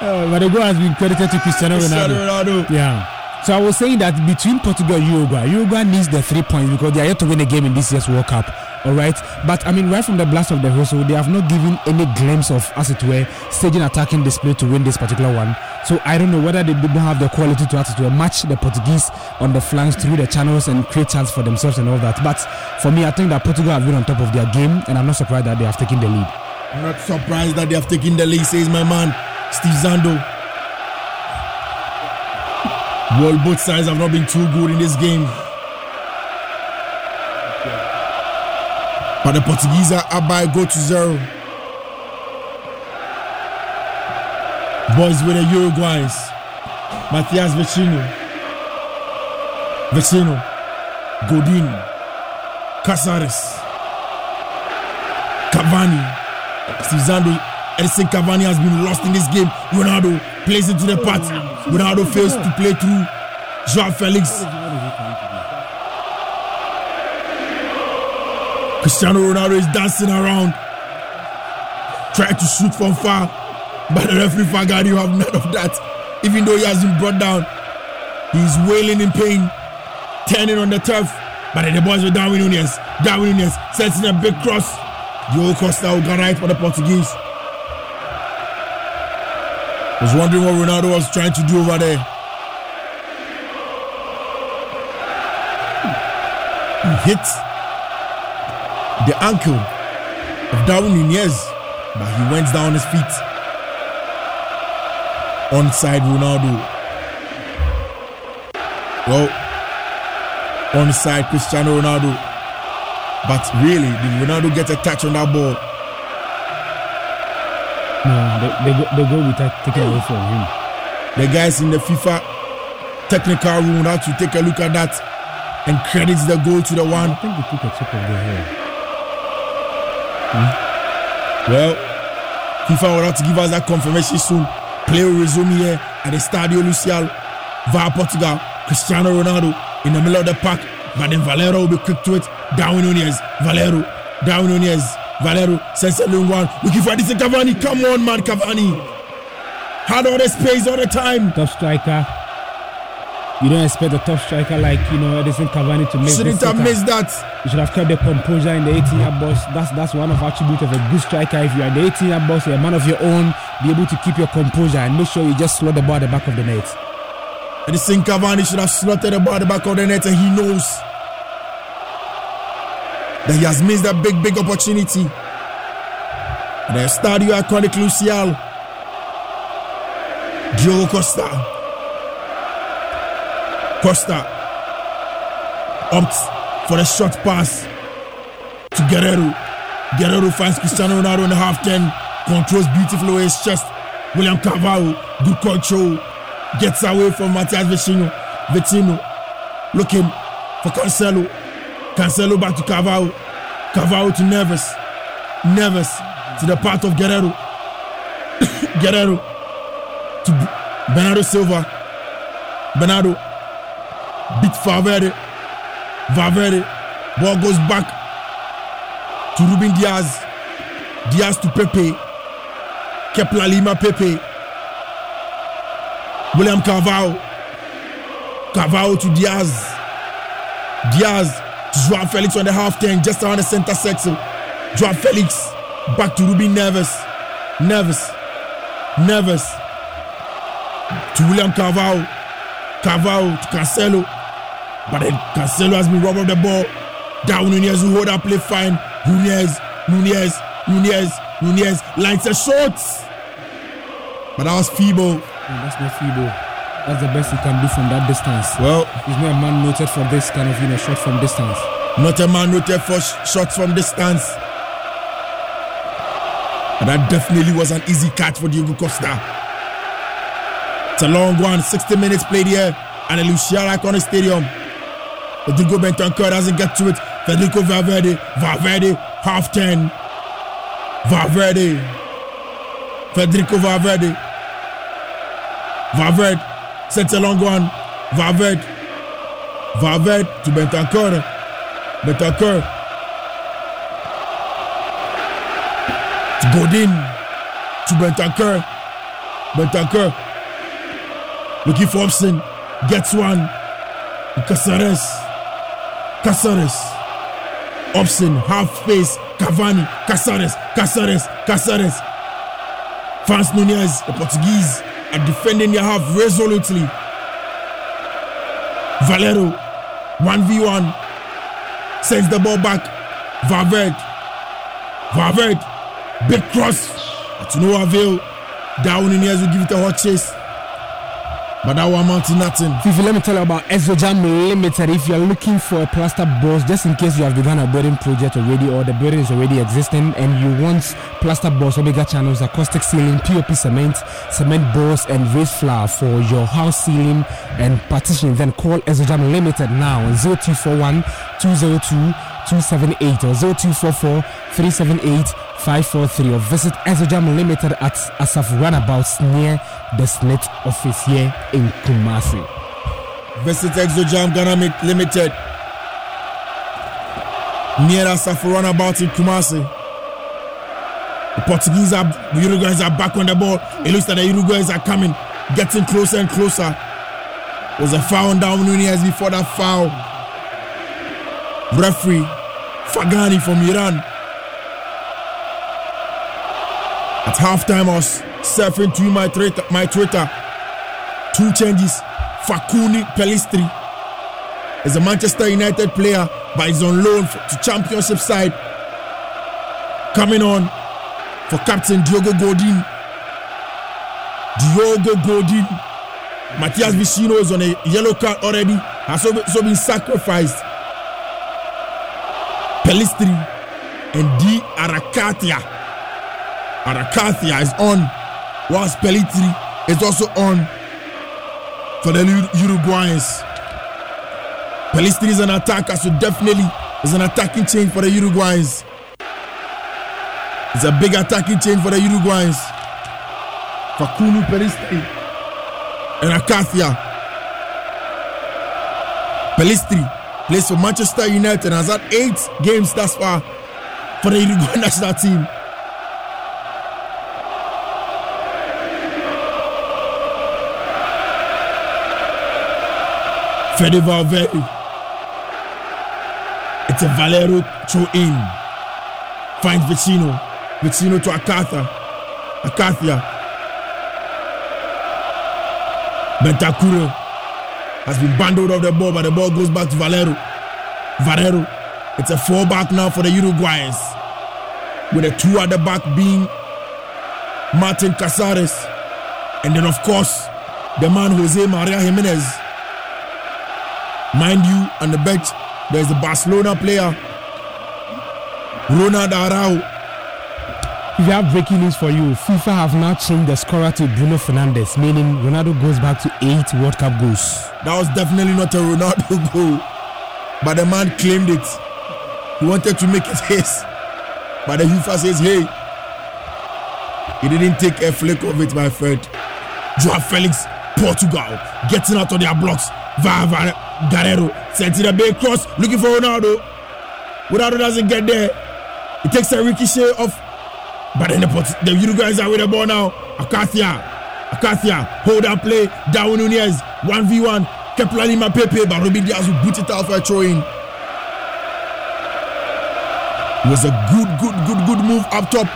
Uh, but the goal has been credited to Cristiano Cristiano Ronaldo. Ronaldo. Yeah. So I was saying that between Portugal and Uruguay, Uruguay needs the three points because they are yet to win a game in this year's World Cup. All right. But I mean, right from the blast of the whistle, they have not given any glimpse of, as it were, staging attacking display to win this particular one. So I don't know whether they don't have the quality to, as it were, match the Portuguese on the flanks through the channels and create chance for themselves and all that. But for me, I think that Portugal have been on top of their game, and I'm not surprised that they have taken the lead. I'm not surprised that they have taken the lead, says my man, Steve Zando. Well, both sides have not been too good in this game. But the Portuguese are up by a goal to zero. Boys with the Uruguayans. Matias Vecino. Vecino. Godin. Caceres. Cavani. Steve. Edinson Cavani has been lost in this game. Ronaldo plays into the path. Ronaldo fails to play through. Joao Felix. Cristiano Ronaldo is dancing around. Trying to shoot from far. But the referee forgot you have none of that. Even though he has been brought down, he's wailing in pain, turning on the turf. But the boys with Darwin Nunez. Darwin Nunez sets in a big cross. Diogo Costa will go right for the Portuguese. Was wondering what Ronaldo was trying to do over there. He hit the ankle of Darwin Nunez, but he went down his feet. Onside Ronaldo. Well, onside Cristiano Ronaldo. But really, did Ronaldo get a touch on that ball? No, they, they, go, they go with that taken away from him. The guys in the FIFA technical room have to take a look at that and credits the goal to the one. I think they took a chip of the hair. Hmm? Well, FIFA will have to give us that confirmation soon. Play will resume here at the Stadio Lusail via Portugal. Cristiano Ronaldo in the middle of the park, but then Valero will be quick to it. Darwin Nunez, Valero, Darwin Nunez, Valero sends a long one. Looking for this Cavani. Come on, man, Cavani. Had all the space all the time. Top striker. You don't expect a top striker like you know Edinson Cavani to miss. Shouldn't have missed that. You should have kept the composure in the 18 yard box. That's that's one of the attributes of a good striker. If you are the 18 yard box, you're a man of your own. Be able to keep your composure and make sure you just slot the ball at the back of the net. Edinson Cavani should have slotted the ball at the back of the net, and he knows that he has missed a big, big opportunity. And The Stadio Iconic Lusail. Diogo Costa. Costa opts for a short pass to Guerreiro. Guerreiro finds Cristiano Ronaldo in the half 10, controls beautifully with his chest. William Carvalho, good control, gets away from Matias Vecino. Vecino looking for Cancelo. Cancelo back to Carvalho. Carvalho to Neves. Neves to the part of Guerreiro. Guerreiro to Bernardo Silva. Bernardo beat Valverde. Valverde. Ball goes back to Ruben Dias. Dias to Pepe. Kepler Lima Pepe. William Carvalho. Carvalho to Dias. Dias Joao Felix on the half turn, just around the center section. Joao Felix back to Ruben Neves. Neves. Neves to William Carvalho. Carvalho to Cancelo. But then Cancelo has been robbed of the ball. Down Nunez who hold up play fine. Nunez, Nunez, Nunez, Nunez lines a shot. But that was feeble. No, oh, that's not feeble. That's the best he can do from that distance. Well, he's not a man noted for this kind of you know shot from distance. Not a man noted for sh- shots from distance. And that definitely was an easy catch for Diogo Costa. It's a long one, 60 minutes played here at the Lusail Iconic Stadium. Rodrigo Bentancur doesn't get to it. Federico Valverde, Valverde, half 10. Valverde, Federico Valverde. Valverde sets a long one. Valverde, Valverde to Bentancur. Bentancur to Godin to Bentancur. Bentancur looking for Upson. Gets one. Caceres. Caceres. Upson, half space. Cavani. Caceres. Caceres. Caceres. Franz Nunez, the Portuguese, are defending their half resolutely. Valero, 1v1, sends the ball back. Valverde. Valverde. Big cross. But to no avail. Down Nunez will give it a hot chase. But that one amount to nothing. Fifi, let me tell you about Exojam Limited. If you're looking for a plaster boss, just in case you have begun a building project already or the building is already existing and you want plaster boss, omega channels, acoustic ceiling, POP cement, cement boss, and raised floor for your house ceiling and partition, then call Exojam Limited now on 0241 202 278 or 0244 378 543 or visit Exojam Limited at Asaf Runabouts near the SNET office here in Kumasi. Visit Exojam Ghana Limited near Asaf Runabout in Kumasi. The Portuguese are, the Uruguayans are back on the ball. It looks like the Uruguayans are coming, getting closer and closer. Was a foul down Nunez before that foul. Referee Faghani from Iran. At halftime, I was surfing to my Twitter. My Twitter. Two changes. Facundo Pelistri is a Manchester United player, but he's on loan to Championship side. Coming on for Captain Diego Godin. Diego Godin. Matias Vecino is on a yellow card already. Has also been sacrificed. Pelistri and De Arrascaeta. Arrascaeta is on, whilst Pelistri is also on for the Uruguayans. Pelistri is an attacker, so definitely is an attacking change for the Uruguayans. It's a big attacking change for the Uruguayans. Facundo Pelistri and Arrascaeta. Pelistri plays for Manchester United and has had eight games thus far for the Uruguay national team. Fede Valverde. It's a Valero throw in. Finds Vecino. Vecino to Arrascaeta. Arrascaeta. Bentancur has been bundled off the ball, but the ball goes back to Valero. Valero. It's a four back now for the Uruguayans. With the two at the back being Martin Caceres. And then, of course, the man Jose Maria Gimenez. Mind you, on the bench, there's the Barcelona player, Ronald Arau. We have breaking news for you. FIFA have now changed the scorer to Bruno Fernandes, meaning Ronaldo goes back to eight World Cup goals. That was definitely not a Ronaldo goal, but the man claimed it. He wanted to make it his, but the FIFA says, hey, he didn't take a flick of it, my friend. Joao Felix, Portugal, getting out of their blocks. Va, va, Guerreiro sent it a big cross, looking for Ronaldo. Ronaldo doesn't get there. He takes a ricochet off, but then the, the Uruguayans are with the ball now. Arrascaeta, Arrascaeta, hold and play. Darwin Nunez, 1v1. Kepler Lima Pepe, but Ruben Dias will boot it out for a throw in. It was a good, good, good, good move up top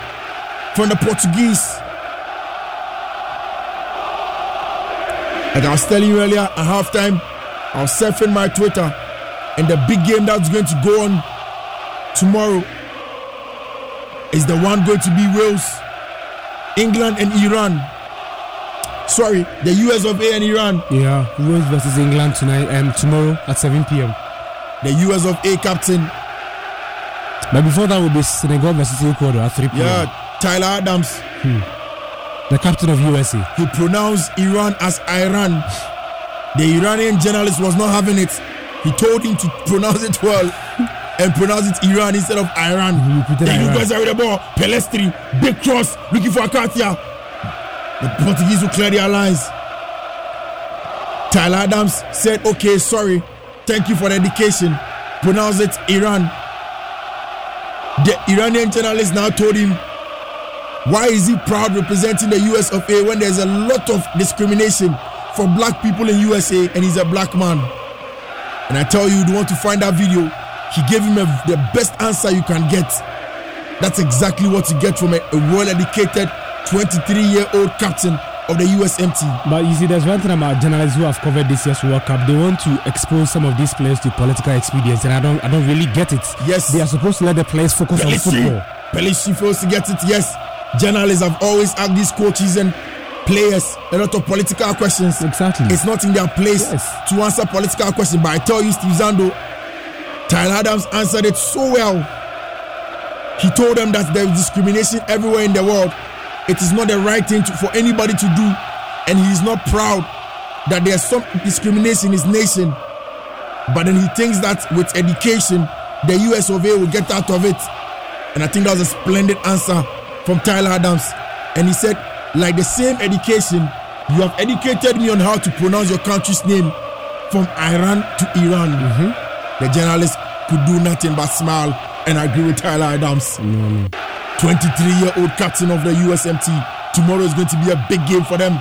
from the Portuguese. Like I was telling you earlier, at halftime, I was surfing my Twitter, and the big game that's going to go on tomorrow is the one going to be Wales, England, and Iran. Sorry, the US of A and Iran. Yeah, Wales versus England tonight and tomorrow at 7 p.m. The US of A captain. But before that will be Senegal versus Ecuador at 3 p.m. Yeah, Tyler Adams. Hmm. The captain of USA. He pronounced Iran as Iran. The Iranian journalist was not having it. He told him to pronounce it well and pronounce it Iran instead of Iran. The Iran. Uruguayans are with the ball. Pelistri, big cross, looking for Arrascaeta. The Portuguese will clear their lines. Tyler Adams said, okay, sorry. Thank you for the education. Pronounce it Iran. The Iranian journalist now told him, why is he proud representing the US of A when there's a lot of discrimination for black people in USA and he's a black man? And I tell you, you want to find that video, he gave him a, the best answer you can get. That's exactly what you get from a, a well educated 23 year old captain of the USMT. But you see, there's one thing about journalists who have covered this year's World Cup. They want to expose some of these players to political expedience, and I don't, I don't really get it. Yes, they are supposed to let the players focus on football. Pelisi fails to get it. Yes, journalists have always asked these coaches and players a lot of political questions. Exactly. It's not in their place to answer political questions. But I tell you, Steve Zando, Tyler Adams answered it so well. He told them that there is discrimination everywhere in the world. It is not the right thing to, for anybody to do, and he is not proud that there's some discrimination in his nation. But then he thinks that with education, the US of A will get out of it. And I think that was a splendid answer from Tyler Adams. And he said, like the same education, you have educated me on how to pronounce your country's name from Iran to Iran. Mm-hmm. The journalist could do nothing but smile and agree with Tyler Adams. 23 year old captain of the USMT. Tomorrow is going to be a big game for them.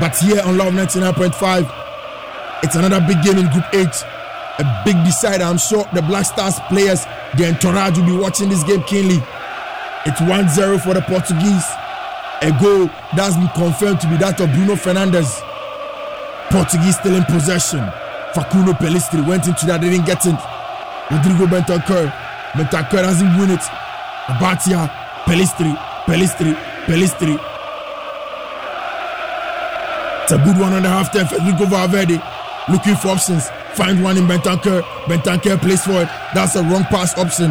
But here on Luv 99.5, it's another big game in Group H. A big decider. I'm sure the Black Stars players, the entourage will be watching this game keenly. It's 1 0 for the Portuguese. A goal that's been confirmed to be that of Bruno Fernandes. Portuguese still in possession. Facundo Pelistri went into that, didn't get it. Rodrigo Bentancur. Bentancur doesn't win it. Abatia, Pelistri, Pelistri, Pelistri. It's a good one on the half time. Federico Valverde looking for options. Find one in Bentancur. Bentancur plays for it. That's a wrong pass option.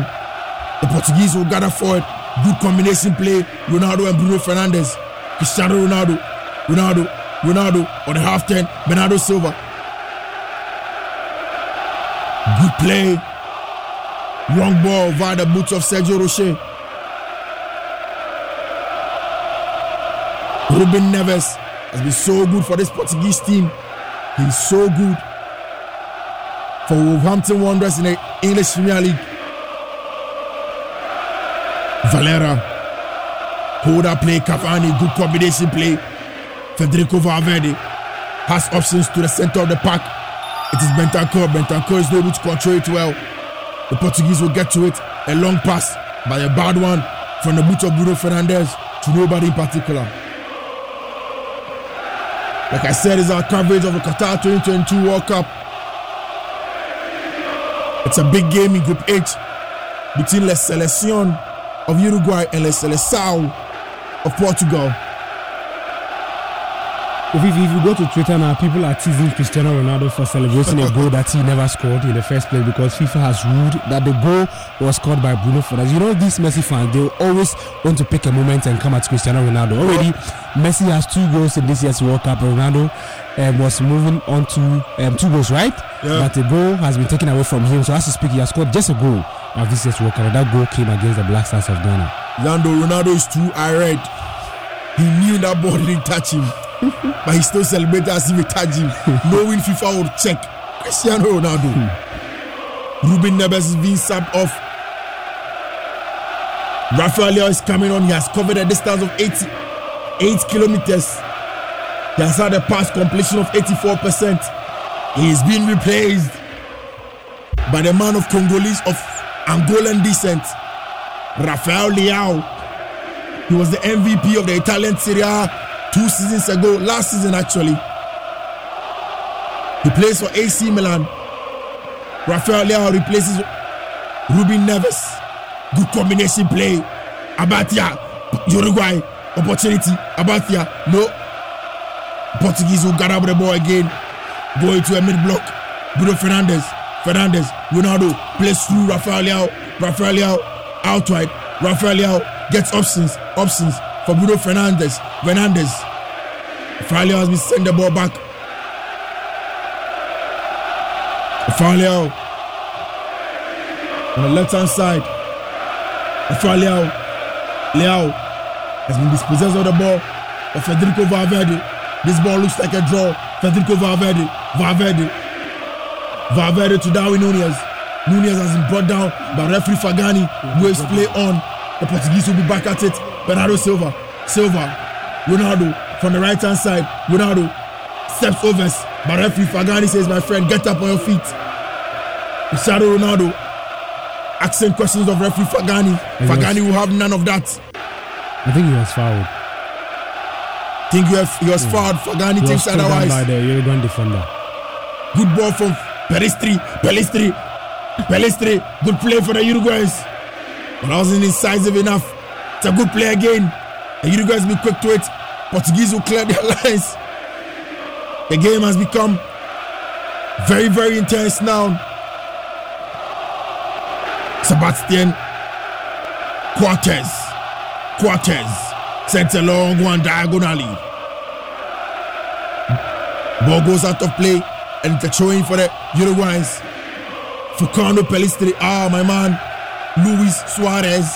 The Portuguese will gather for it. Good combination play. Ronaldo and Bruno Fernandes. Cristiano Ronaldo. Ronaldo. Ronaldo on the half turn. Bernardo Silva. Good play. Long ball via the boots of Sergio Rochet. Ruben Neves has been so good for this Portuguese team. He's so good for Wolverhampton Wanderers in the English Premier League. Valera, hold up play, Cavani, good combination play. Federico Valverde has options to the center of the park. It is Bentancur. Bentancur is able to control it well. The Portuguese will get to it. A long pass by a bad one from the boot of Bruno Fernandes to nobody in particular. Like I said, it's our coverage of the Qatar 2022 World Cup. It's a big game in Group H between Les Selección of Uruguay and Seleção of Portugal. If, if, if you go to Twitter now, people are teasing Cristiano Ronaldo for celebrating a goal that he never scored in the first place because FIFA has ruled that the goal was scored by Bruno Fernandes. You know, these Messi fans, they always want to pick a moment and come at Cristiano Ronaldo. Already, Messi has two goals in this year's World Cup. Ronaldo um, was moving on to um, two goals, right? Yeah. But the goal has been taken away from him. So, as to speak, he has scored just a goal of this year's World Cup. That goal came against the Black Stars of Ghana. Lando Ronaldo is too irate. He knew that ball didn't touch him, but he still celebrated as if it touched him, knowing FIFA would check. Cristiano Ronaldo. Hmm. Ruben Neves is being subbed off. Rafael Leao is coming on. He has covered a distance of 88 kilometers. He has had a pass completion of 84%. He is being replaced by the man of Congolese of Angolan descent, Rafael Leao. He was the MVP of the Italian Serie A two seasons ago, last season actually. He plays for AC Milan. Rafael Leao replaces Ruben Neves. Good combination play. Abatia, Uruguay, opportunity. Abatia, no. Portuguese will gather the ball again. Go into a mid block. Bruno Fernandes. Fernandes. Ronaldo plays through Rafael Leao. Rafael Leao out wide. Rafael Leao gets options. Options for Bruno Fernandes. Fernandes. Leao has been sent the ball back. Rafael on the left hand side. Rafael Leao. Has been dispossessed of the ball Federico Valverde. This ball looks like a draw. Federico Valverde. Valverde. Valverde to Darwin Nunez. Nunez has been brought down by referee Faghani. Waves play on. The Portuguese will be back at it. Bernardo Silva. Silva. Ronaldo from the right hand side. Ronaldo steps over. But referee Faghani says, My friend, get up on your feet. Cristiano Ronaldo asking questions of referee Faghani. Faghani will have none of that. I think he was fouled. Think you have, he was hmm. fouled. Faghani He was thinks otherwise. by the Uruguayan defender. Good ball from Pelistri. Pelistri. Pelistri. Good play for the Uruguayans. But I wasn't incisive enough. It's a good play again. The Uruguayans be quick to it. Portuguese will clear their lines. The game has become very, very intense now. Sebastian Cortez. Cortez sends a long one diagonally. Ball goes out of play and it's a throwing for the Uruguayans. Facundo Pelistri. Ah, my man. Luis Suarez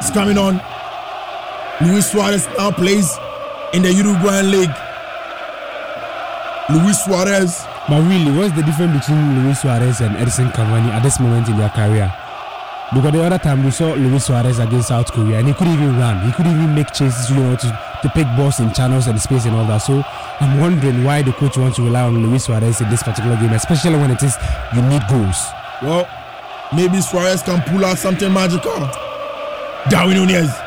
is coming on. Luis Suarez now plays in the Uruguayan league. Luis Suarez. But really, what's the difference between Luis Suarez and Edinson Cavani at this moment in their career? Because the other time we saw Luis Suarez against South Korea and he couldn't even run. He couldn't even make chases, you know, to, to pick balls in channels and space and all that. So I'm wondering why the coach wants to rely on Luis Suarez in this particular game, especially when it is you need goals. Well, maybe Suarez can pull out something magical. Darwin Nunez